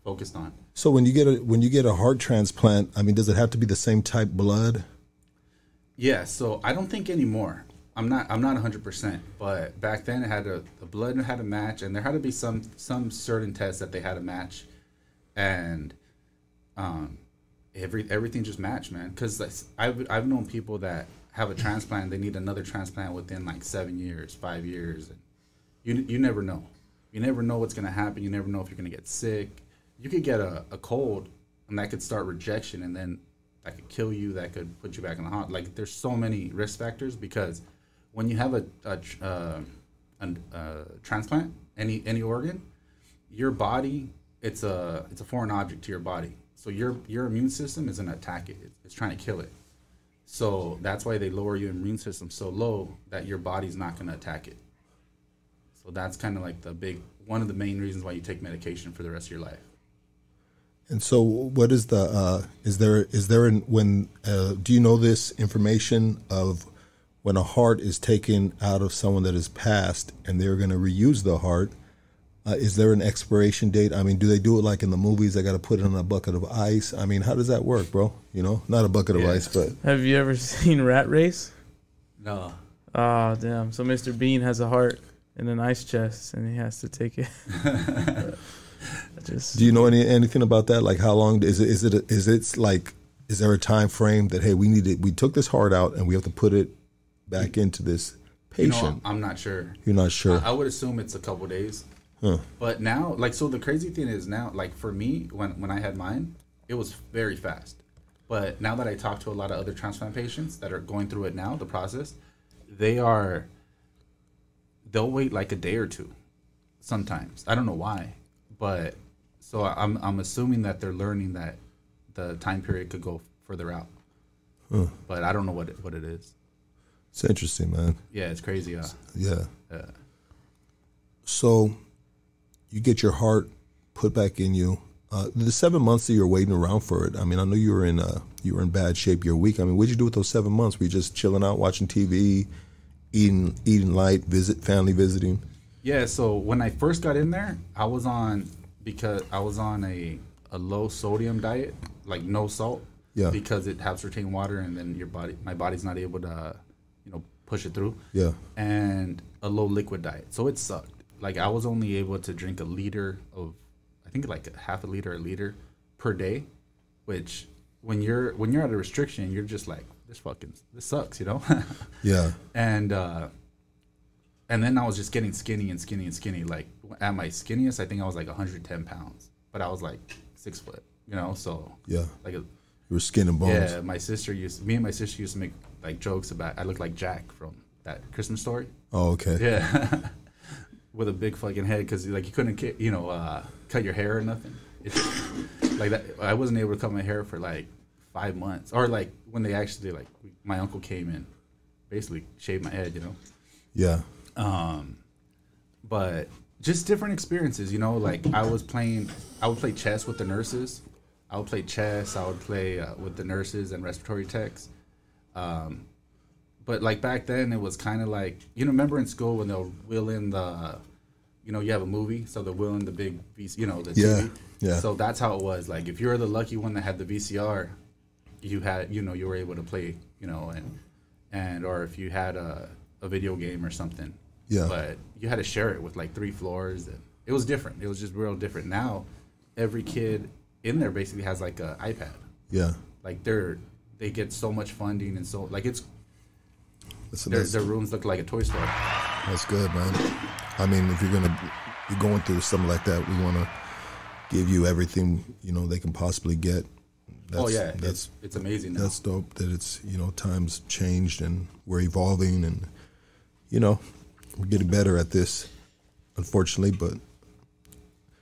Speaker 1: focused on.
Speaker 2: So when you get a when you get a heart transplant, I mean, does it have to be the same type blood?
Speaker 1: Yeah, so I don't think anymore. I'm not. I'm not 100, percent but back then it had a the blood had a match, and there had to be some some certain tests that they had to match, and um, every everything just matched, man. Because I've I've known people that have a transplant, they need another transplant within like seven years, five years, and you you never know. You never know what's gonna happen. You never know if you're gonna get sick. You could get a, a cold, and that could start rejection, and then that could kill you. That could put you back in the hot. Like there's so many risk factors because when you have a, a, uh, an- uh, transplant, any any organ, your body it's a it's a foreign object to your body. So your your immune system is gonna attack it. It's, trying to kill it. So that's why they lower your immune system so low that your body's not gonna attack it. So that's kind of like the big one of the main reasons why you take medication for the rest of your life.
Speaker 2: And so, what is the? Uh, is there is there an, when? Uh, do you know this information of when a heart is taken out of someone that has passed and they're going to reuse the heart? Uh, is there an expiration date? I mean, do they do it like in the movies? They got to put it in a bucket of ice. I mean, how does that work, bro? You know, not a bucket of ice, but
Speaker 3: Have you ever seen Rat Race?
Speaker 1: No.
Speaker 3: Oh damn! So Mr. Bean has a heart in an ice chest, and he has to take it. Just
Speaker 2: do you know any anything about that? Like, how long is it? Is it is it like? Is there a time frame that hey, we need it? We took this heart out and we have to put it back into this
Speaker 1: You
Speaker 2: patient.
Speaker 1: know, I'm not sure.
Speaker 2: You're not sure.
Speaker 1: I, I would assume it's a couple days.
Speaker 2: Huh.
Speaker 1: But now, like, so the crazy thing is now, like, for me, when when I had mine, it was very fast. But now that I talk to a lot of other transplant patients that are going through it now, the process, they are, they'll wait like a day or two, sometimes. I don't know why, but so I'm I'm assuming that they're learning that the time period could go further out. But I don't know what it, what it is.
Speaker 2: It's interesting, man.
Speaker 1: Yeah, it's crazy. Uh,
Speaker 2: Yeah.
Speaker 1: uh,
Speaker 2: So you get your heart put back in you. Uh, the seven months that you're waiting around for it. I mean, I know you were in uh, you were in bad shape. You're weak. I mean, what'd you do with those seven months? Were you just chilling out, watching TV, eating eating light, visit family visiting?
Speaker 1: Yeah, so when I first got in there, I was on because I was on a, a low sodium diet, like no salt.
Speaker 2: Yeah.
Speaker 1: Because it helps retain water and then your body my body's not able to you know, push it through.
Speaker 2: Yeah.
Speaker 1: And a low liquid diet. So it sucked. Like I was only able to drink a liter of I think like a half a liter, a liter per day, which when you're when you're at a restriction, you're just like, this fucking this sucks, you know?
Speaker 2: Yeah.
Speaker 1: and uh and then I was just getting skinny and skinny and skinny. Like at my skinniest, I think I was like 110 pounds, but I was like six foot, you know. So
Speaker 2: Yeah.
Speaker 1: like a,
Speaker 2: You were skin and bones.
Speaker 1: yeah, my sister used me and my sister used to make like jokes about I look like Jack from that Christmas story.
Speaker 2: Oh, okay.
Speaker 1: Yeah, with a big fucking head because like you couldn't you know uh, cut your hair or nothing. It's, like that, I wasn't able to cut my hair for like five months, or like when they actually like my uncle came in, basically shaved my head, you know.
Speaker 2: Yeah.
Speaker 1: Um, but just different experiences, you know. Like I was playing, I would play chess with the nurses. I would play chess. I would play uh, with the nurses and respiratory techs. Um, but like back then, it was kind of like you know, remember in school when they'll wheel in the, you know, you have a movie, so they're wheel in the big, VC, you know, the
Speaker 2: Yeah,
Speaker 1: TV.
Speaker 2: yeah.
Speaker 1: So that's how it was. Like if you're the lucky one that had the VCR, you had, you know, you were able to play, you know, and and or if you had a, a video game or something.
Speaker 2: Yeah.
Speaker 1: But you had to share it with like three floors, and it was different. It was just real different. Now, every kid in there basically has like an iPad.
Speaker 2: Yeah.
Speaker 1: Like they're they get so much funding and so like it's
Speaker 2: That's,
Speaker 1: their, their rooms look like a toy store.
Speaker 2: that's good, man. I mean, if you're gonna you're going through something like that, we want to give you everything you know they can possibly get. Oh, that's,
Speaker 1: oh yeah,
Speaker 2: that's
Speaker 1: it's it's amazing. Now.
Speaker 2: that's dope that it's you know times changed and we're evolving and you know we're getting better at this unfortunately but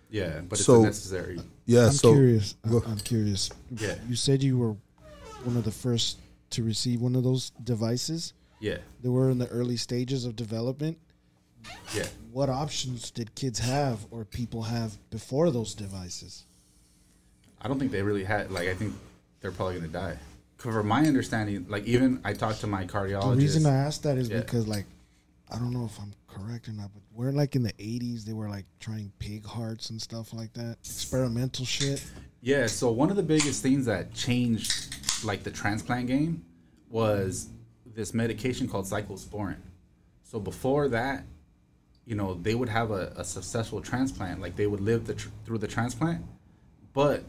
Speaker 1: yeah, but it's
Speaker 2: So-
Speaker 1: a necessary.
Speaker 2: yeah so.
Speaker 5: I'm
Speaker 2: so
Speaker 5: curious. I-
Speaker 2: go-
Speaker 5: I'm curious.
Speaker 1: Yeah.
Speaker 5: You said you were one of the first to receive one of those devices.
Speaker 1: Yeah,
Speaker 5: They were in the early stages of development.
Speaker 1: yeah.
Speaker 5: What options did kids have or people have before those devices?
Speaker 1: I don't think they really had like I think they're probably gonna die. 'Cause From my understanding, like even I talked to my cardiologist.
Speaker 5: The reason I asked that is
Speaker 1: Yeah.
Speaker 5: because, like, I don't know if I'm correct or not, but we're like in the 80s, they were like trying pig hearts and stuff like that. Experimental shit.
Speaker 1: Yeah, so one of the biggest things that changed like the transplant game was this medication called cyclosporin. So before that, you know, they would have a, a successful transplant, like they would live the tr- through the transplant, but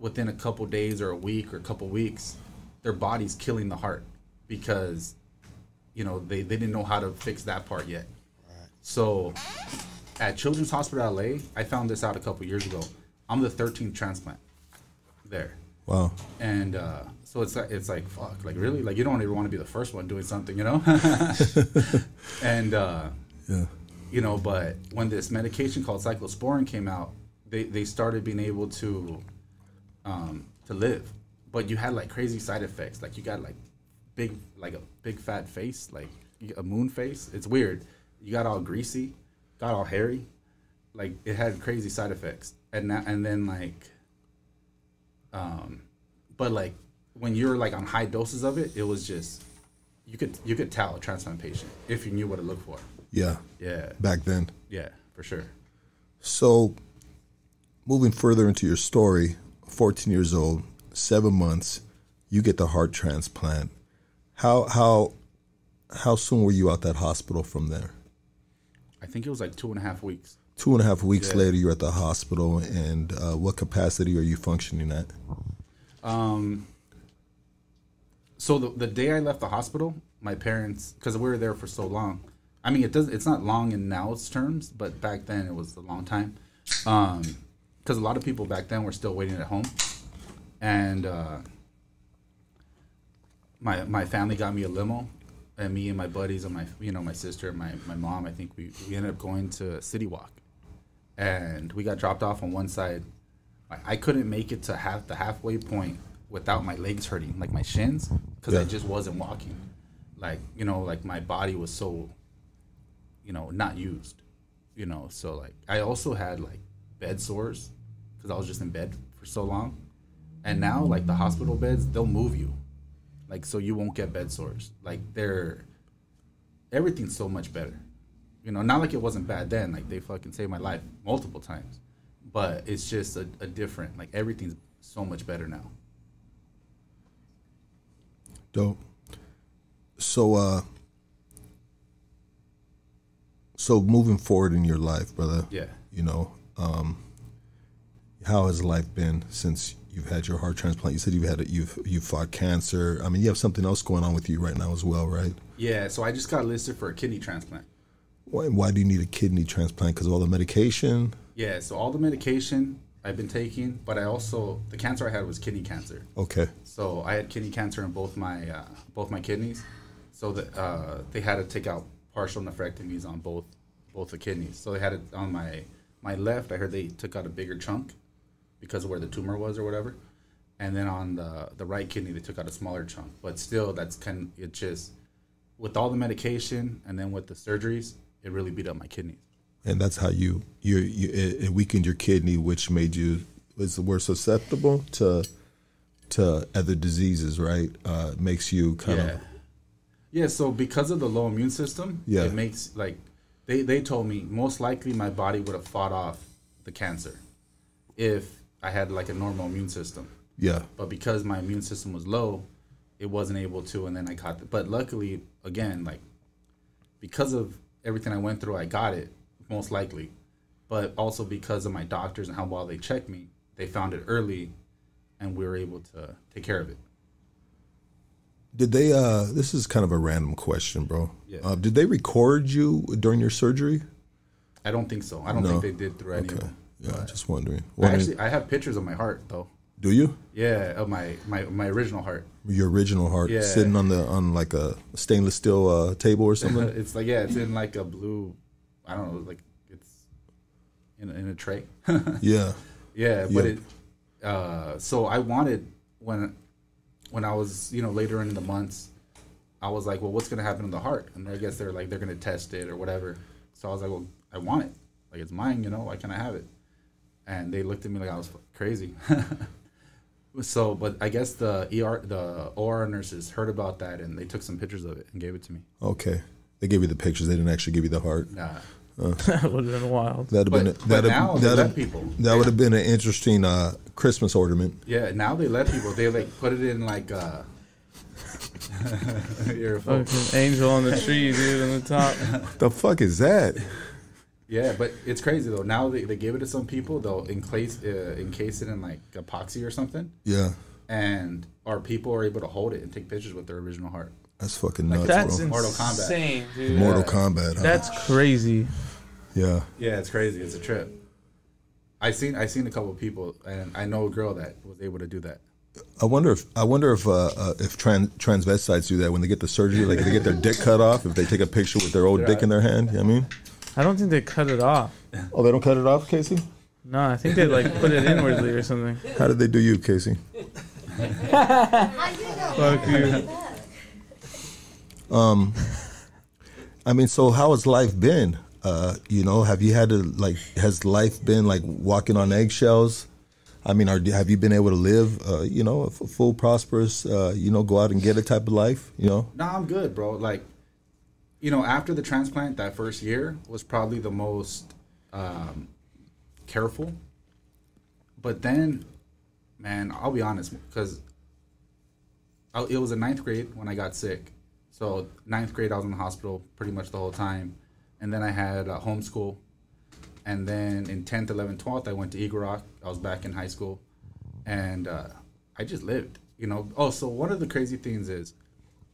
Speaker 1: within a couple days or a week or a couple weeks, their body's killing the heart because you know they, they didn't know how to fix that part yet. right. So at Children's Hospital LA, I found this out a couple years ago. I'm the 13th transplant there,
Speaker 2: wow
Speaker 1: and uh, so it's like it's like fuck, like really, like you don't even want to be the first one doing something, you know? and uh,
Speaker 2: yeah
Speaker 1: you know, but when this medication called cyclosporin came out, they, they started being able to um, to live, but you had like crazy side effects. Like you got like big like a big fat face, like a moon face. It's weird. You got all greasy, got all hairy, like it had crazy side effects, and now, and then like, um, but like when you're like on high doses of it, it was just you could you could tell a transplant patient if you knew what to look for.
Speaker 2: Yeah,
Speaker 1: Yeah,
Speaker 2: back then.
Speaker 1: yeah, for sure.
Speaker 2: So, moving further into your story, 14 years old, seven months, you get the heart transplant. How how how soon were you out that hospital from there?
Speaker 1: I think it was like two and a half weeks.
Speaker 2: Two and a half weeks
Speaker 1: Yeah.
Speaker 2: later, you're at the hospital, and uh, what capacity are you functioning at?
Speaker 1: Um, so the, the day I left the hospital, my parents, because we were there for so long. I mean, it does. It's not long in now's terms, but back then it was a long time. Um, because a lot of people back then were still waiting at home, and uh, my my family got me a limo, and me and my buddies and my you know my sister and my my mom. I think we we ended up going to City Walk, and we got dropped off on one side. I, I couldn't make it to half the halfway point without my legs hurting, like my shins, because I just wasn't walking. Like you know, like my body was so, you know, not used. You know, so like I also had like bed sores because I was just in bed for so long, and now like the hospital beds, they'll move you, like so you won't get bed sores. Like they're everything's so much better. You know, not like it wasn't bad then. Like they fucking saved my life multiple times, but it's just a, a different. Like everything's so much better now.
Speaker 2: Dope. So, uh, so moving forward in your life, brother.
Speaker 1: Yeah.
Speaker 2: You know, um, how has life been since you've had your heart transplant? You said you've had a, you've you've fought cancer. I mean, you have something else going on with you right now as well, right?
Speaker 1: Yeah. So I just got listed for a kidney transplant.
Speaker 2: Why, why do you need a kidney transplant? Because of all the medication.
Speaker 1: Yeah. So all the medication I've been taking, but I also the cancer I had was kidney cancer.
Speaker 2: Okay.
Speaker 1: So I had kidney cancer in both my uh, both my kidneys. So that uh, they had to take out partial nephrectomies on both both the kidneys. So they had it on my my left. I heard they took out a bigger chunk because of where the tumor was or whatever. And then on the the right kidney they took out a smaller chunk. But still, that's kind. Of, It just with all the medication and then with the surgeries, it really beat up my kidneys.
Speaker 2: And that's how you you, you it, weakened your kidney, which made you was were susceptible to to other diseases, right? Uh, makes you kind
Speaker 1: yeah.
Speaker 2: of
Speaker 1: Yeah, so because of the low immune system,
Speaker 2: Yeah.
Speaker 1: it makes like they they told me most likely my body would have fought off the cancer if I had like a normal immune system.
Speaker 2: yeah.
Speaker 1: But because my immune system was low, it wasn't able to and then I caught it. But luckily again, like because of everything I went through, I got it most likely. But also because of my doctors and how well they checked me, they found it early and we were able to take care of it.
Speaker 2: Did they? uh This is kind of a random question, bro.
Speaker 1: Yeah.
Speaker 2: Uh, did they record you during your surgery?
Speaker 1: I don't think so. I don't
Speaker 2: No.
Speaker 1: think they did through any of them.
Speaker 2: Yeah, just wondering.
Speaker 1: I actually, I have pictures of my heart though.
Speaker 2: do you?
Speaker 1: Yeah, of my my my original heart.
Speaker 2: Your original heart
Speaker 1: Yeah.
Speaker 2: sitting on the on like a stainless steel uh, table or something?
Speaker 1: it's like yeah, it's in like a blue. I don't know, like it's in a, in a tray.
Speaker 2: yeah.
Speaker 1: yeah, but
Speaker 2: Yeah.
Speaker 1: it. Uh, so I wanted when when I was you know later in the months, I was like, well, what's gonna happen to the heart? And I guess they're like they're gonna test it or whatever. So I was like, well, I want it. Like it's mine, you know. Why can't I have it? And they looked at me like I was crazy. so, but I guess the ER, the OR nurses heard about that and they took some pictures of it and gave it to me.
Speaker 2: Okay. They gave you the pictures. They didn't actually give you the heart.
Speaker 1: Nah.
Speaker 3: that would have been wild.
Speaker 2: That'd have been
Speaker 1: but
Speaker 2: that'd
Speaker 1: now
Speaker 2: have,
Speaker 1: they
Speaker 2: that'd
Speaker 1: let
Speaker 2: have,
Speaker 1: people.
Speaker 2: that would have been an interesting uh, Christmas ornament.
Speaker 1: Yeah, now they let people. They like put it in like uh your phone.
Speaker 3: Fucking angel on the tree, dude, on the top.
Speaker 2: The fuck is that?
Speaker 1: Yeah, but it's crazy though. Now they, they give it to some people. They'll encase uh, encase it in like epoxy or something,
Speaker 2: Yeah,
Speaker 1: and our people are able to hold it and take pictures with their original heart.
Speaker 2: that's fucking nuts,
Speaker 3: That's
Speaker 2: bro.
Speaker 1: Mortal Kombat.
Speaker 3: insane, dude.
Speaker 2: Mortal Kombat. Huh?
Speaker 3: That's crazy.
Speaker 2: yeah.
Speaker 1: Yeah, it's crazy. It's a trip. I seen I seen a couple of people, and I know a girl that was able to do that.
Speaker 2: I wonder if I wonder if uh, uh, if trans, transvestites do that when they get the surgery, like if they get their dick cut off, if they take a picture with their old dick in their hand. You know what I mean?
Speaker 3: I don't think they cut it off.
Speaker 2: Oh, they don't cut it off, Casey.
Speaker 3: No, I think they like put it inwardly or something.
Speaker 2: How did they do you, Casey?
Speaker 3: Fuck you.
Speaker 2: Um, I mean, so how has life been? Uh, you know, have you had to like? Has life been like walking on eggshells? I mean, are have you been able to live? Uh, you know, a f- full prosperous. Uh, you know, go out and get a type of life. You know.
Speaker 1: No, I'm good, bro. Like, you know, after the transplant, that first year was probably the most um, careful. But then, man, I'll be honest, because it was in ninth grade when I got sick. So ninth grade, I was in the hospital pretty much the whole time, and then I had uh, homeschool, and then in tenth, eleventh, twelfth, I went to Eagle Rock. I was back in high school, and uh, I just lived. You know. Oh, so one of the crazy things is,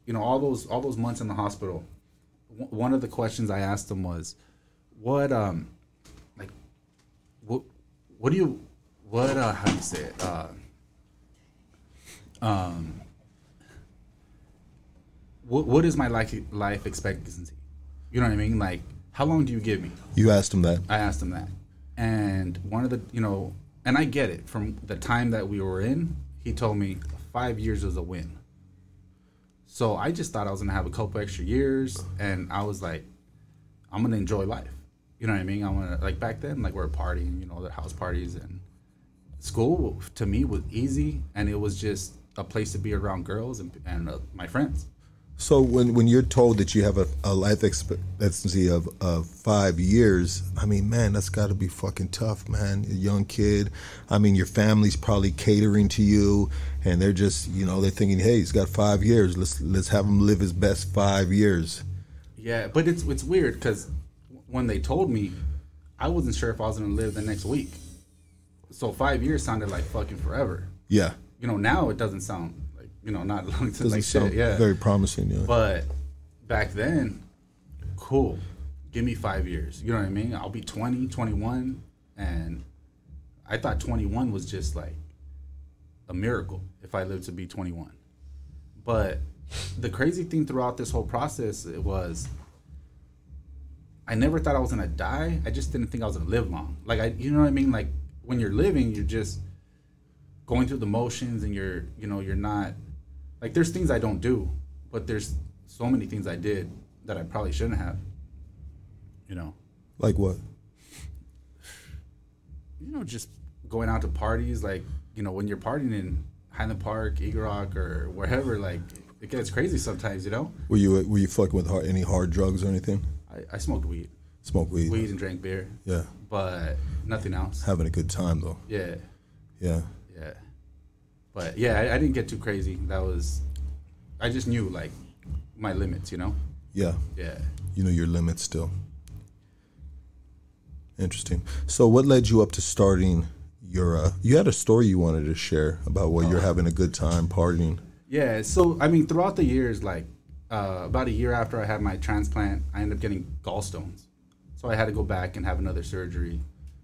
Speaker 1: you know, all those all those months in the hospital. W- One of the questions I asked them was, "What um, like, what what do you what uh how do you say it uh um what what is my life life expectancy? You know what i mean? Like how long do you give me?
Speaker 2: You asked him that.
Speaker 1: i asked him that. And one of the you know and i get it. From the time that we were in he told me five years was a win so i just thought i was gonna have a couple extra years and i was like i'm gonna enjoy life you know what i mean i'm gonna like back then like we are partying you know the house parties and school to me was easy and it was just a place to be around girls and, and uh, my friends
Speaker 2: So when when you're told that you have a, a life expectancy of, of five years, I mean, man, that's got to be fucking tough, man. A young kid. I mean, your family's probably catering to you, and they're just, you know, they're thinking, hey, he's got five years. Let's let's have him live his best five years.
Speaker 1: Yeah, but it's it's weird because when they told me, I wasn't sure if I was gonna live the next week. So five years sounded like fucking forever.
Speaker 2: Yeah,
Speaker 1: You know, now it doesn't sound like you know not long to like shit. Yeah,
Speaker 2: very promising. Yeah.
Speaker 1: but back then, cool. Give me five years. You know what I mean? I'll be 20, 21, and I thought 21 was just like a miracle if I lived to be 21. But the crazy thing throughout this whole process it was I never thought I was gonna die. I just didn't think I was gonna live long. Like I, you know what I mean? Like when you're living, you're just going through the motions, and you're, you know, you're not like there's things I don't do, but there's so many things I did that I probably shouldn't have. You know,
Speaker 2: like what?
Speaker 1: you know, just going out to parties, like you know, when you're partying in Highland Park, Eagle Rock, or wherever, like it gets crazy sometimes. You know,
Speaker 2: Were you were you fucking with hard, any hard drugs or anything?
Speaker 1: I, I smoked weed,
Speaker 2: Smoked weed.
Speaker 1: weed and drank beer,
Speaker 2: Yeah,
Speaker 1: but nothing else.
Speaker 2: having a good time though.
Speaker 1: Yeah,
Speaker 2: Yeah.
Speaker 1: yeah, but yeah, I, I didn't get too crazy. That was, I just knew like my limits. You know,
Speaker 2: Yeah.
Speaker 1: yeah.
Speaker 2: you know your limits still. Interesting. So, what led you up to starting your? Uh, you had a story you wanted to share about where you're having a good time partying.
Speaker 1: Yeah, so I mean, throughout the years, like uh, about a year after I had my transplant, I ended up getting gallstones. So I had to go back and have another surgery.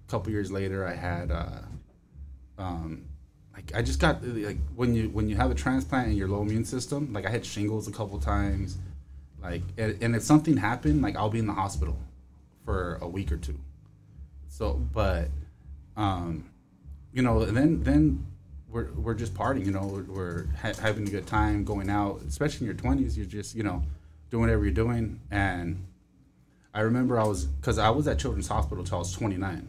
Speaker 1: A couple years later, I had, uh, um, like I just got like when you when you have a transplant and your low immune system, like I had shingles a couple times, like and, and if something happened, like I'll be in the hospital for a week or two. So, but, um, you know, then then we're we're just partying. You know, we're, ha- having a good time, going out. Especially in your twenties, you're just you know doing whatever you're doing. And I remember I was because I was at Children's Hospital till I was 29,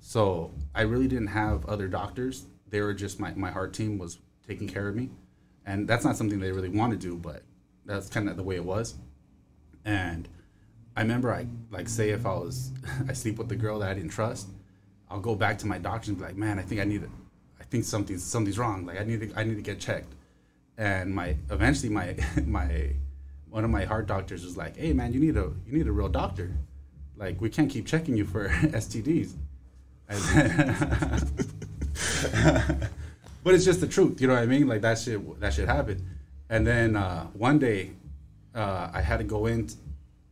Speaker 1: so I really didn't have other doctors. They were just my my heart team was taking care of me, and that's not something they really want to do, but that's kind of the way it was. And I remember I like say if I was I sleep with the girl that I didn't trust, I'll go back to my doctor and be like, man, I think I need I think something's something's wrong. Like I need to I need to get checked. And my eventually my my one of my heart doctors was like, hey man, you need a you need a real doctor. Like we can't keep checking you for STDs. But it's just the truth, you know what I mean? Like that shit that shit happened. And then uh, one day, uh, I had to go in.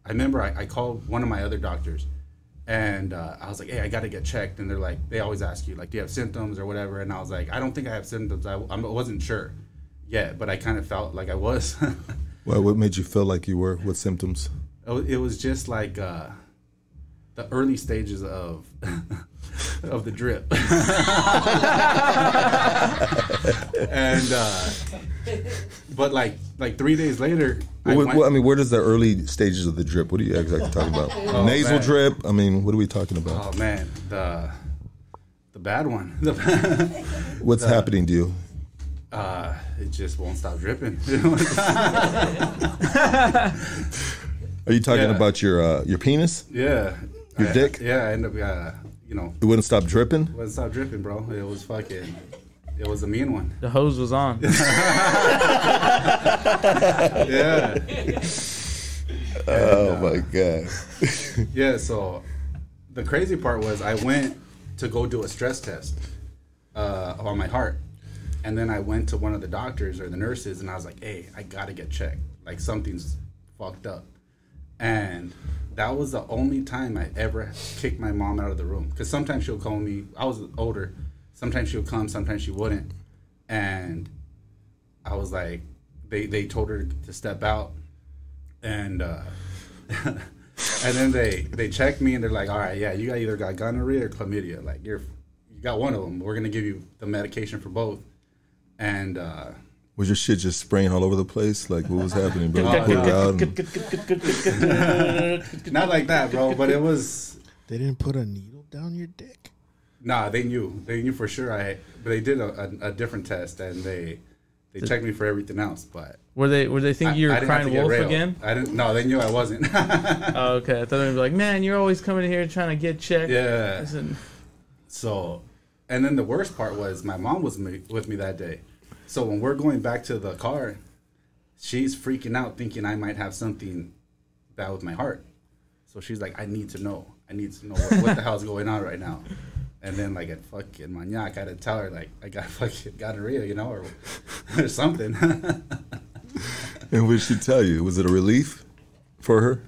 Speaker 1: I remember I, I called one of my other doctors, and uh, I was like, "Hey, I got to get checked." And they're like, they always ask you, like, "Do you have symptoms or whatever?" And I was like, "I don't think I have symptoms. I, I wasn't sure yet, but I kind of felt like I was."
Speaker 2: Well, what made you feel like you were? What symptoms?
Speaker 1: it was just like uh, the early stages of of the drip. and uh, but like like three days later, I went-
Speaker 2: what- I mean, where does the early stages of the drip? What are you exactly talking about? Nasal
Speaker 1: man.
Speaker 2: drip. I mean, what are we talking about?
Speaker 1: oh man, the the bad one. The
Speaker 2: What's happening to you?
Speaker 1: uh, it just won't stop dripping.
Speaker 2: Are you talking
Speaker 1: Yeah.
Speaker 2: about your uh, your penis?
Speaker 1: yeah,
Speaker 2: Your
Speaker 1: I-
Speaker 2: dick?
Speaker 1: Yeah, I end up uh, you know
Speaker 2: It wouldn't stop dripping.
Speaker 1: It wouldn't stop dripping, bro. It was fucking. It was a mean one.
Speaker 3: The hose was on.
Speaker 1: Yeah.
Speaker 2: Oh my god.
Speaker 1: Yeah, so the crazy part was I went to go do a stress test uh, on my heart. And then I went to one of the doctors or the nurses and I was like, hey, I gotta get checked. Like something's fucked up. And that was the only time I ever kicked my mom out of the room. Because sometimes she'll call me, I was older. Sometimes she'll come, sometimes she wouldn't. And I was like, they, they told her to step out. And uh, and then they they checked me and they're like, all right, yeah, you got either got gonorrhea or chlamydia. Like you're you got one of them. We're gonna give you the medication for both. And uh,
Speaker 2: Was your shit just spraying all over the place? Like what was happening, bro? You pulled it out and-
Speaker 1: not like that, bro. But it was
Speaker 5: They didn't put a needle down your dick.
Speaker 1: nah. They knew they knew for sure. I but they did a, a, a different test and they they checked me for everything else. But
Speaker 3: Were they were they think
Speaker 1: I-
Speaker 3: you were
Speaker 1: I
Speaker 3: crying
Speaker 1: to get
Speaker 3: wolf
Speaker 1: railed.
Speaker 3: again?
Speaker 1: I didn't. No, they knew I wasn't.
Speaker 3: Oh, okay. I thought they'd be like, man, you're always coming here trying to get checked.
Speaker 1: yeah.
Speaker 3: I said,
Speaker 1: So, and then the worst part was my mom was me, with me that day. So when we're going back to the car, she's freaking out, thinking I might have something bad with my heart. So she's like, I need to know. I need to know what, what the hell's going on right now. And then like at fucking maniac, I had to tell her like I got fucking gonorrhea, you know, or, or something.
Speaker 2: And what did she tell you? Was it a relief for her?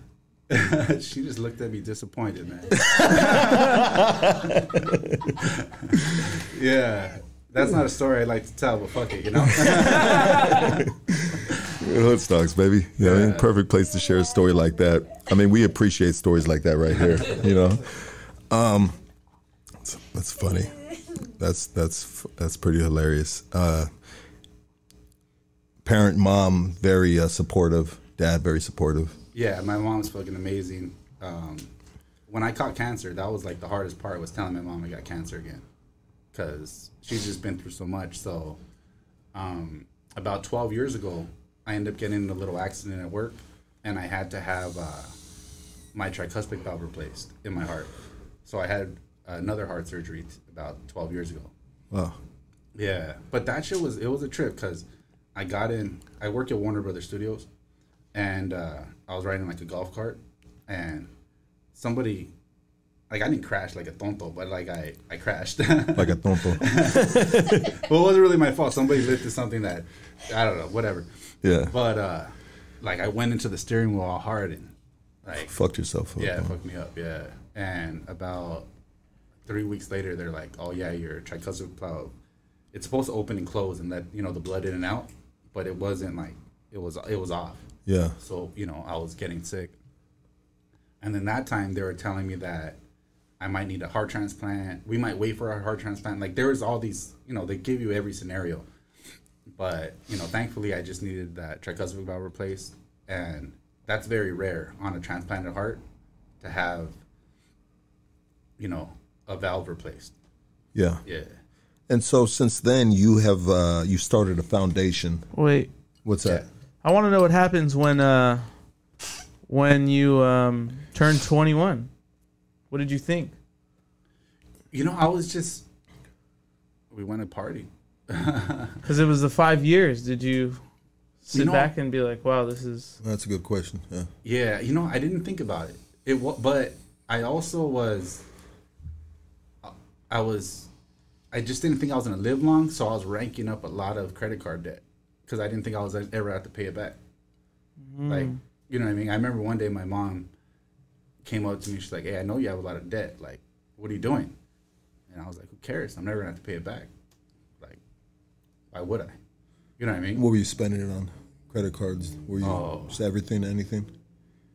Speaker 1: she just looked at me disappointed, man. yeah, that's not a story I like to tell, but fuck it, you know.
Speaker 2: Hood stocks, baby. You know, what I mean?
Speaker 1: Yeah.
Speaker 2: perfect place to share a story like that. I mean, we appreciate stories like that right here. You know, um, that's, that's funny. That's that's that's pretty hilarious. Uh, parent, mom, very uh, supportive. Dad, very supportive.
Speaker 1: Yeah, my mom's fucking amazing. Um, when I caught cancer, that was like the hardest part was telling my mom I got cancer again, because she's just been through so much. So, um, about 12 years ago, I ended up getting in a little accident at work, and I had to have uh, my tricuspid valve replaced in my heart. So I had another heart surgery t- about 12 years ago.
Speaker 2: Wow.
Speaker 1: Yeah, but that shit was it was a trip because I got in. I work at Warner Brothers Studios, and uh, I was riding like a golf cart, and somebody, like I didn't crash like a tonto, but like I I crashed.
Speaker 2: Like a tonto.
Speaker 1: well, it wasn't really my fault. Somebody lifted something that I don't know, whatever.
Speaker 2: Yeah.
Speaker 1: But uh, like I went into the steering wheel all hard and like
Speaker 2: Fucked yourself up.
Speaker 1: yeah, fucked me up. Yeah, and about three weeks later, they're like, "Oh yeah, your tricuspid valve. It's supposed to open and close and let you know the blood in and out, but it wasn't like it was. It was off.
Speaker 2: Yeah.
Speaker 1: So you know, I was getting sick. And then that time, they were telling me that I might need a heart transplant. We might wait for a heart transplant. Like there is all these, you know, they give you every scenario. But you know, thankfully, I just needed that tricuspid valve replaced, and that's very rare on a transplanted heart to have, you know, a valve replaced.
Speaker 2: Yeah.
Speaker 1: Yeah.
Speaker 2: And so since then, you have uh, you started a foundation.
Speaker 3: wait,
Speaker 2: What's that?
Speaker 3: I want to know what happens when uh when you um turn 21. What did you think?
Speaker 1: You know, I was just. We went to party.
Speaker 3: Because it was the five years. Did you sit
Speaker 1: You know-
Speaker 3: back and be like, "Wow, this is
Speaker 2: That's a good question. Yeah.
Speaker 1: Yeah, you know, I didn't think about it. It wa- but I also was I was I just didn't think I was going to live long, so I was ranking up a lot of credit card debt cuz I didn't think I was ever have to pay it back. Mm. Like, you know what I mean? I remember one day my mom came up to me she's like, "Hey, I know you have a lot of debt. Like, what are you doing?" And I was like, "Who cares? I'm never going to have to pay it back." Like, why would I? You know what I mean?
Speaker 2: What were you spending it on? Credit cards? Were you
Speaker 1: Oh.
Speaker 2: just everything, anything?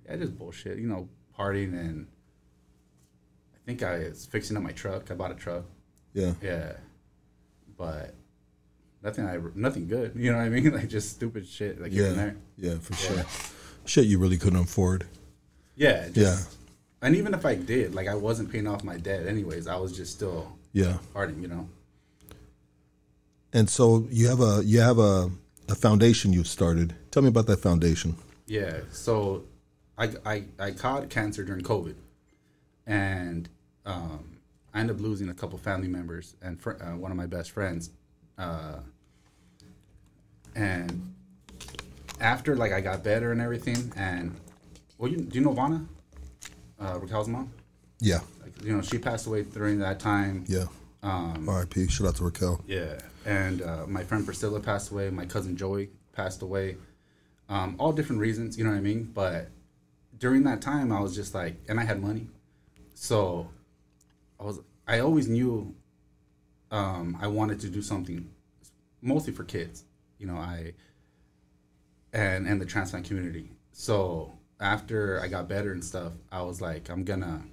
Speaker 1: yeah, just bullshit. You know, partying and I think I was fixing up my truck. I bought a truck.
Speaker 2: Yeah.
Speaker 1: Yeah, but nothing. I nothing good. You know what I mean? Like just stupid shit. Like here and
Speaker 2: Yeah.
Speaker 1: there.
Speaker 2: Yeah, for sure. Shit you really couldn't afford.
Speaker 1: Yeah. Just,
Speaker 2: Yeah.
Speaker 1: And even if I did, like I wasn't paying off my debt anyways. I was just still
Speaker 2: Yeah.
Speaker 1: partying. You know.
Speaker 2: And so you have a you have a, a foundation you've started. Tell me about that foundation.
Speaker 1: Yeah. So I, I, I caught cancer during COVID. And um, I ended up losing a couple family members and fr- uh, one of my best friends. Uh, and after like I got better and everything, and well, you, do you know Vanna? Uh, Raquel's mom.
Speaker 2: Yeah.
Speaker 1: Like, you know, she passed away during that time.
Speaker 2: Yeah.
Speaker 1: Um,
Speaker 2: R.I.P. Shout out to Raquel.
Speaker 1: Yeah, and uh, my friend Priscilla passed away. My cousin Joey passed away. Um, all different reasons, you know what I mean. But during that time, I was just like, and I had money, so I was. I always knew um, I wanted to do something, mostly for kids. You know, I and and the transplant community. So after I got better and stuff, I was like, I'm gonna,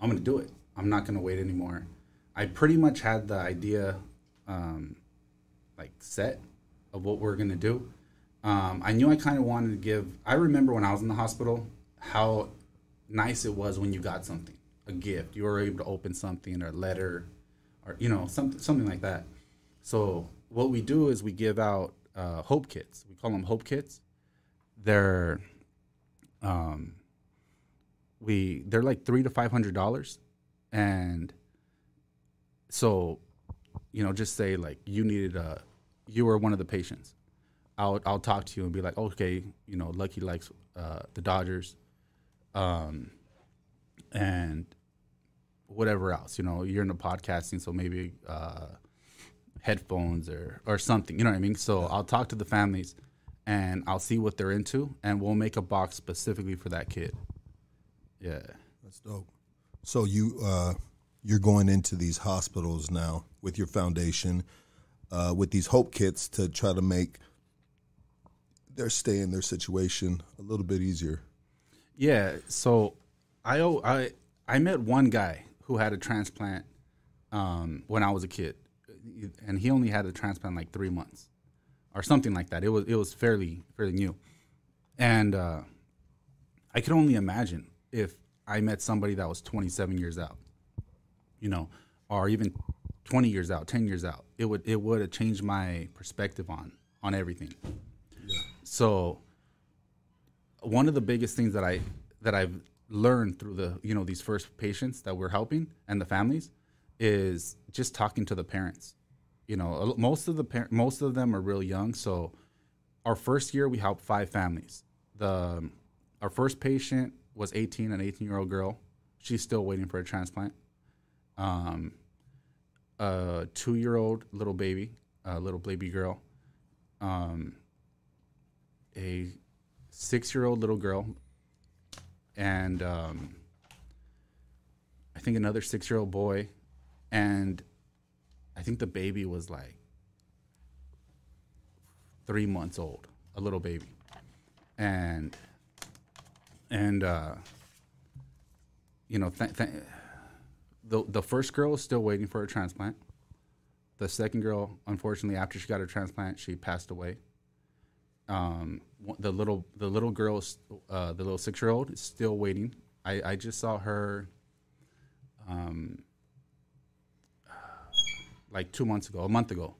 Speaker 1: I'm gonna do it. I'm not gonna wait anymore. I pretty much had the idea, um, like set of what we're gonna do. Um, I knew I kind of wanted to give. I remember when I was in the hospital, how nice it was when you got something, a gift. You were able to open something or a letter, or you know something something like that. So what we do is we give out uh, hope kits. We call them hope kits. They're um, we they're like three to five hundred dollars, and so you know just say like you needed a you were one of the patients. I'll I'll talk to you and be like, okay, you know, Lucky likes uh, the Dodgers, um, and whatever else. You know, you're into podcasting, so maybe uh, headphones or or something. You know what I mean? So I'll talk to the families, and I'll see what they're into, and we'll make a box specifically for that kid. Yeah.
Speaker 2: That's dope. So you uh, you're going into these hospitals now with your foundation, uh, with these hope kits to try to make their stay in their situation a little bit easier.
Speaker 1: Yeah, so I I I met one guy who had a transplant um, when I was a kid, and he only had a transplant like three months or something like that. It was it was fairly fairly new, and uh, I could only imagine if I met somebody that was 27 years out, you know, or even 20 years out, 10 years out. It would it would have changed my perspective on on everything. So one of the biggest things that I that I've learned through the you know these first patients that we're helping and the families is just talking to the parents. You know, most of the par- most of them are real young. So our first year we helped five families. The our first patient was 18, an 18 year old girl. She's still waiting for a transplant. Um, a two year old little baby, a little baby girl. Um, a six year old little girl and um, I think another six year old boy. And I think the baby was like three months old, a little baby. And, and, uh, you know, th- th- the, the first girl is still waiting for a transplant. The second girl, unfortunately, after she got her transplant, she passed away um, the little the little girl, uh, the little six year old, is still waiting. I, I just saw her, um, like two months ago, a month ago.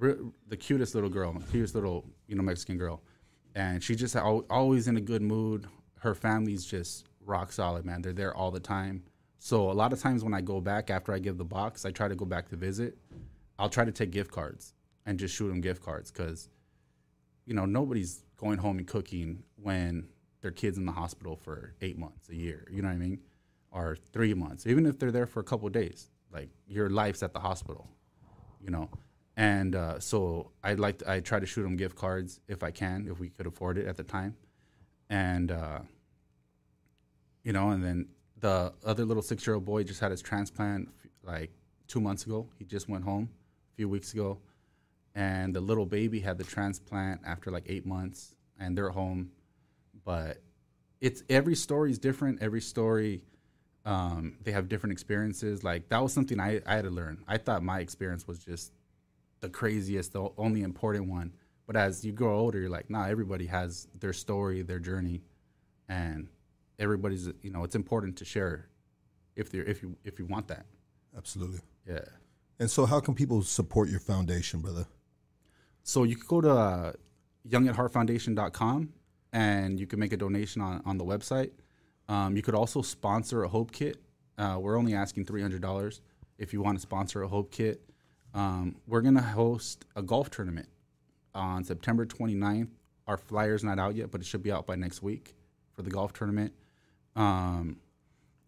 Speaker 1: The cutest little girl, cutest little you know Mexican girl, and she just al- always in a good mood. Her family's just rock solid, man. They're there all the time. So a lot of times when I go back after I give the box, I try to go back to visit. I'll try to take gift cards and just shoot them gift cards because you know, nobody's going home and cooking when their kid's in the hospital for eight months, a year. You know what I mean? Or three months, even if they're there for a couple days. Like your life's at the hospital, you know. And uh, so I like I try to shoot them gift cards if I can, if we could afford it at the time. And uh, you know, and then the other little six year old boy just had his transplant like two months ago. He just went home a few weeks ago and the little baby had the transplant after like eight months and they're home but it's every story is different every story Um, they have different experiences. Like that was something I, I had to learn. I thought my experience was just the craziest, the only important one. But as you grow older, you're like, nah, everybody has their story, their journey, and everybody's you know it's important to share if they if you if you want that.
Speaker 2: Absolutely.
Speaker 1: Yeah.
Speaker 2: And so, how can people support your foundation, brother?
Speaker 1: So you could go to uh, youngatheartfoundation.com and you can make a donation on, on the website. Um, you could also sponsor a Hope Kit. Uh, we're only asking $300 if you want to sponsor a Hope Kit. Um, we're going to host a golf tournament on September 29th. Our flyer's not out yet, but it should be out by next week for the golf tournament. Um,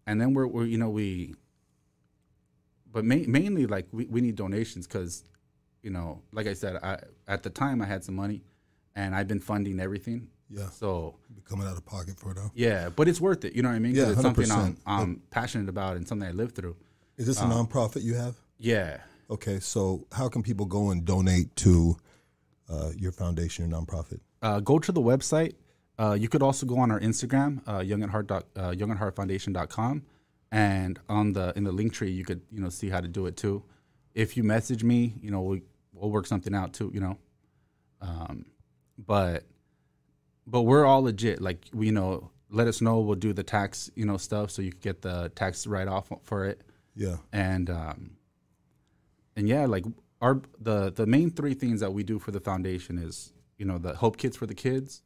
Speaker 1: and then we're, we're, you know, we, but ma- mainly like we, we need donations because you know, like I said, I at the time I had some money, and I've been funding everything.
Speaker 2: Yeah.
Speaker 1: So
Speaker 2: Be coming out of pocket for it Though.
Speaker 1: yeah, but it's worth it. You know what I mean?
Speaker 2: Yeah,
Speaker 1: it's something I'm,
Speaker 2: 100%.
Speaker 1: I'm passionate about and something I lived through.
Speaker 2: Is this a nonprofit you have?
Speaker 1: Yeah.
Speaker 2: Okay, so how can people go and donate to uh, your foundation, your nonprofit?
Speaker 1: Uh, go to the website. Uh, you could also go on our Instagram, uh, young at heart, dot- uh, youngatheartfoundation.com, and on the in the Linktree you could you know see how to do it too. If you message me, you know we we'll work something out too. You know, um, but but we're all legit. Like we you know, let us know. We'll do the tax you know stuff so you can get the tax write off for it.
Speaker 2: Yeah.
Speaker 1: and um, and yeah, like our the the main three things that we do for the foundation is you know the hope kits for the kids,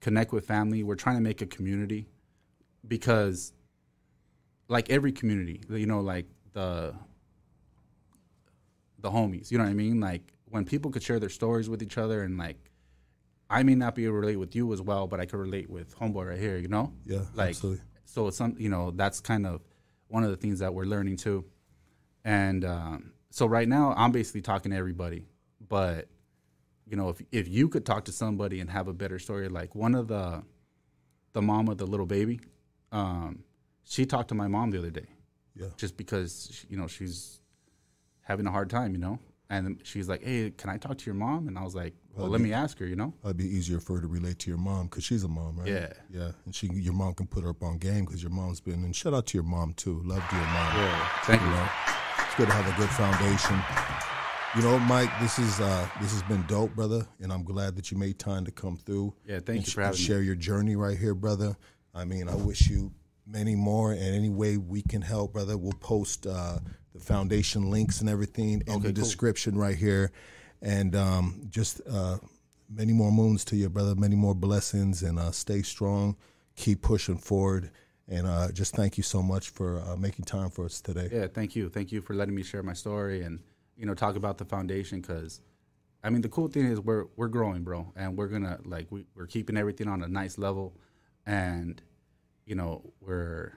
Speaker 1: connect with family. We're trying to make a community because, like every community, you know, like the the homies, you know what I mean? Like when people could share their stories with each other and like. I may not be able to relate with you as well, but I could relate with homeboy right here. You know,
Speaker 2: Yeah,
Speaker 1: like
Speaker 2: absolutely.
Speaker 1: so it's some you know that's kind of one of the things that we're learning too and um, so right now i'm basically talking to everybody but you know if if you could talk to somebody and have a better story like one of the the mom of the little baby um, she talked to my mom the other day
Speaker 2: Yeah.
Speaker 1: just because you know she's having a hard time you know and she's like hey can i talk to your mom and i was like well let me ask her you know
Speaker 2: It'd be easier for her to relate to your mom because she's a mom, right?
Speaker 1: Yeah.
Speaker 2: Yeah. And she, your mom can put her up on game because your mom's been. And shout out to your mom too. Love to your mom.
Speaker 1: yeah thank you
Speaker 2: You know, it's good to have a good foundation. You know, Mike, this is uh, this has been dope, brother, and I'm glad that you made time to come through.
Speaker 1: Yeah, thank
Speaker 2: and
Speaker 1: you for having me.
Speaker 2: your journey right here, brother. I mean, I wish you many more, and any way we can help, brother. We'll post uh, the foundation links and everything in the
Speaker 1: cool.
Speaker 2: description right here, and um, just uh, many more moons to you, brother. Many more blessings, and uh, stay strong. Keep pushing forward. And uh, just thank you so much for uh, making time for us today.
Speaker 1: Yeah, thank you. Thank you for letting me share my story and you know talk about the foundation because I mean the cool thing is we're we're growing, bro, and we're gonna like we, we're keeping everything on a nice level, and you know we're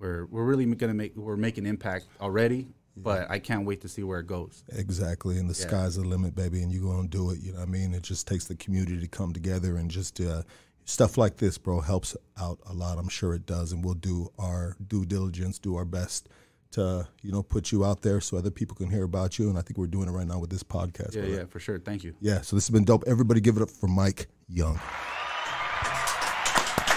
Speaker 1: we're we're really gonna make we're making impact already, but I can't wait to see where it goes.
Speaker 2: Exactly, and the
Speaker 1: Yeah.
Speaker 2: sky's the limit, baby, and you're gonna do it. You know what I mean? It just takes the community to come together and just uh, stuff like this, bro, helps out a lot. I'm sure it does, and we'll do our due diligence, do our best to you know put you out there so other people can hear about you. And I think we're doing it right now with this podcast.
Speaker 1: Yeah,
Speaker 2: brother.
Speaker 1: yeah, for sure. Thank you.
Speaker 2: yeah. So this has been dope. Everybody, give it up for Mike Young.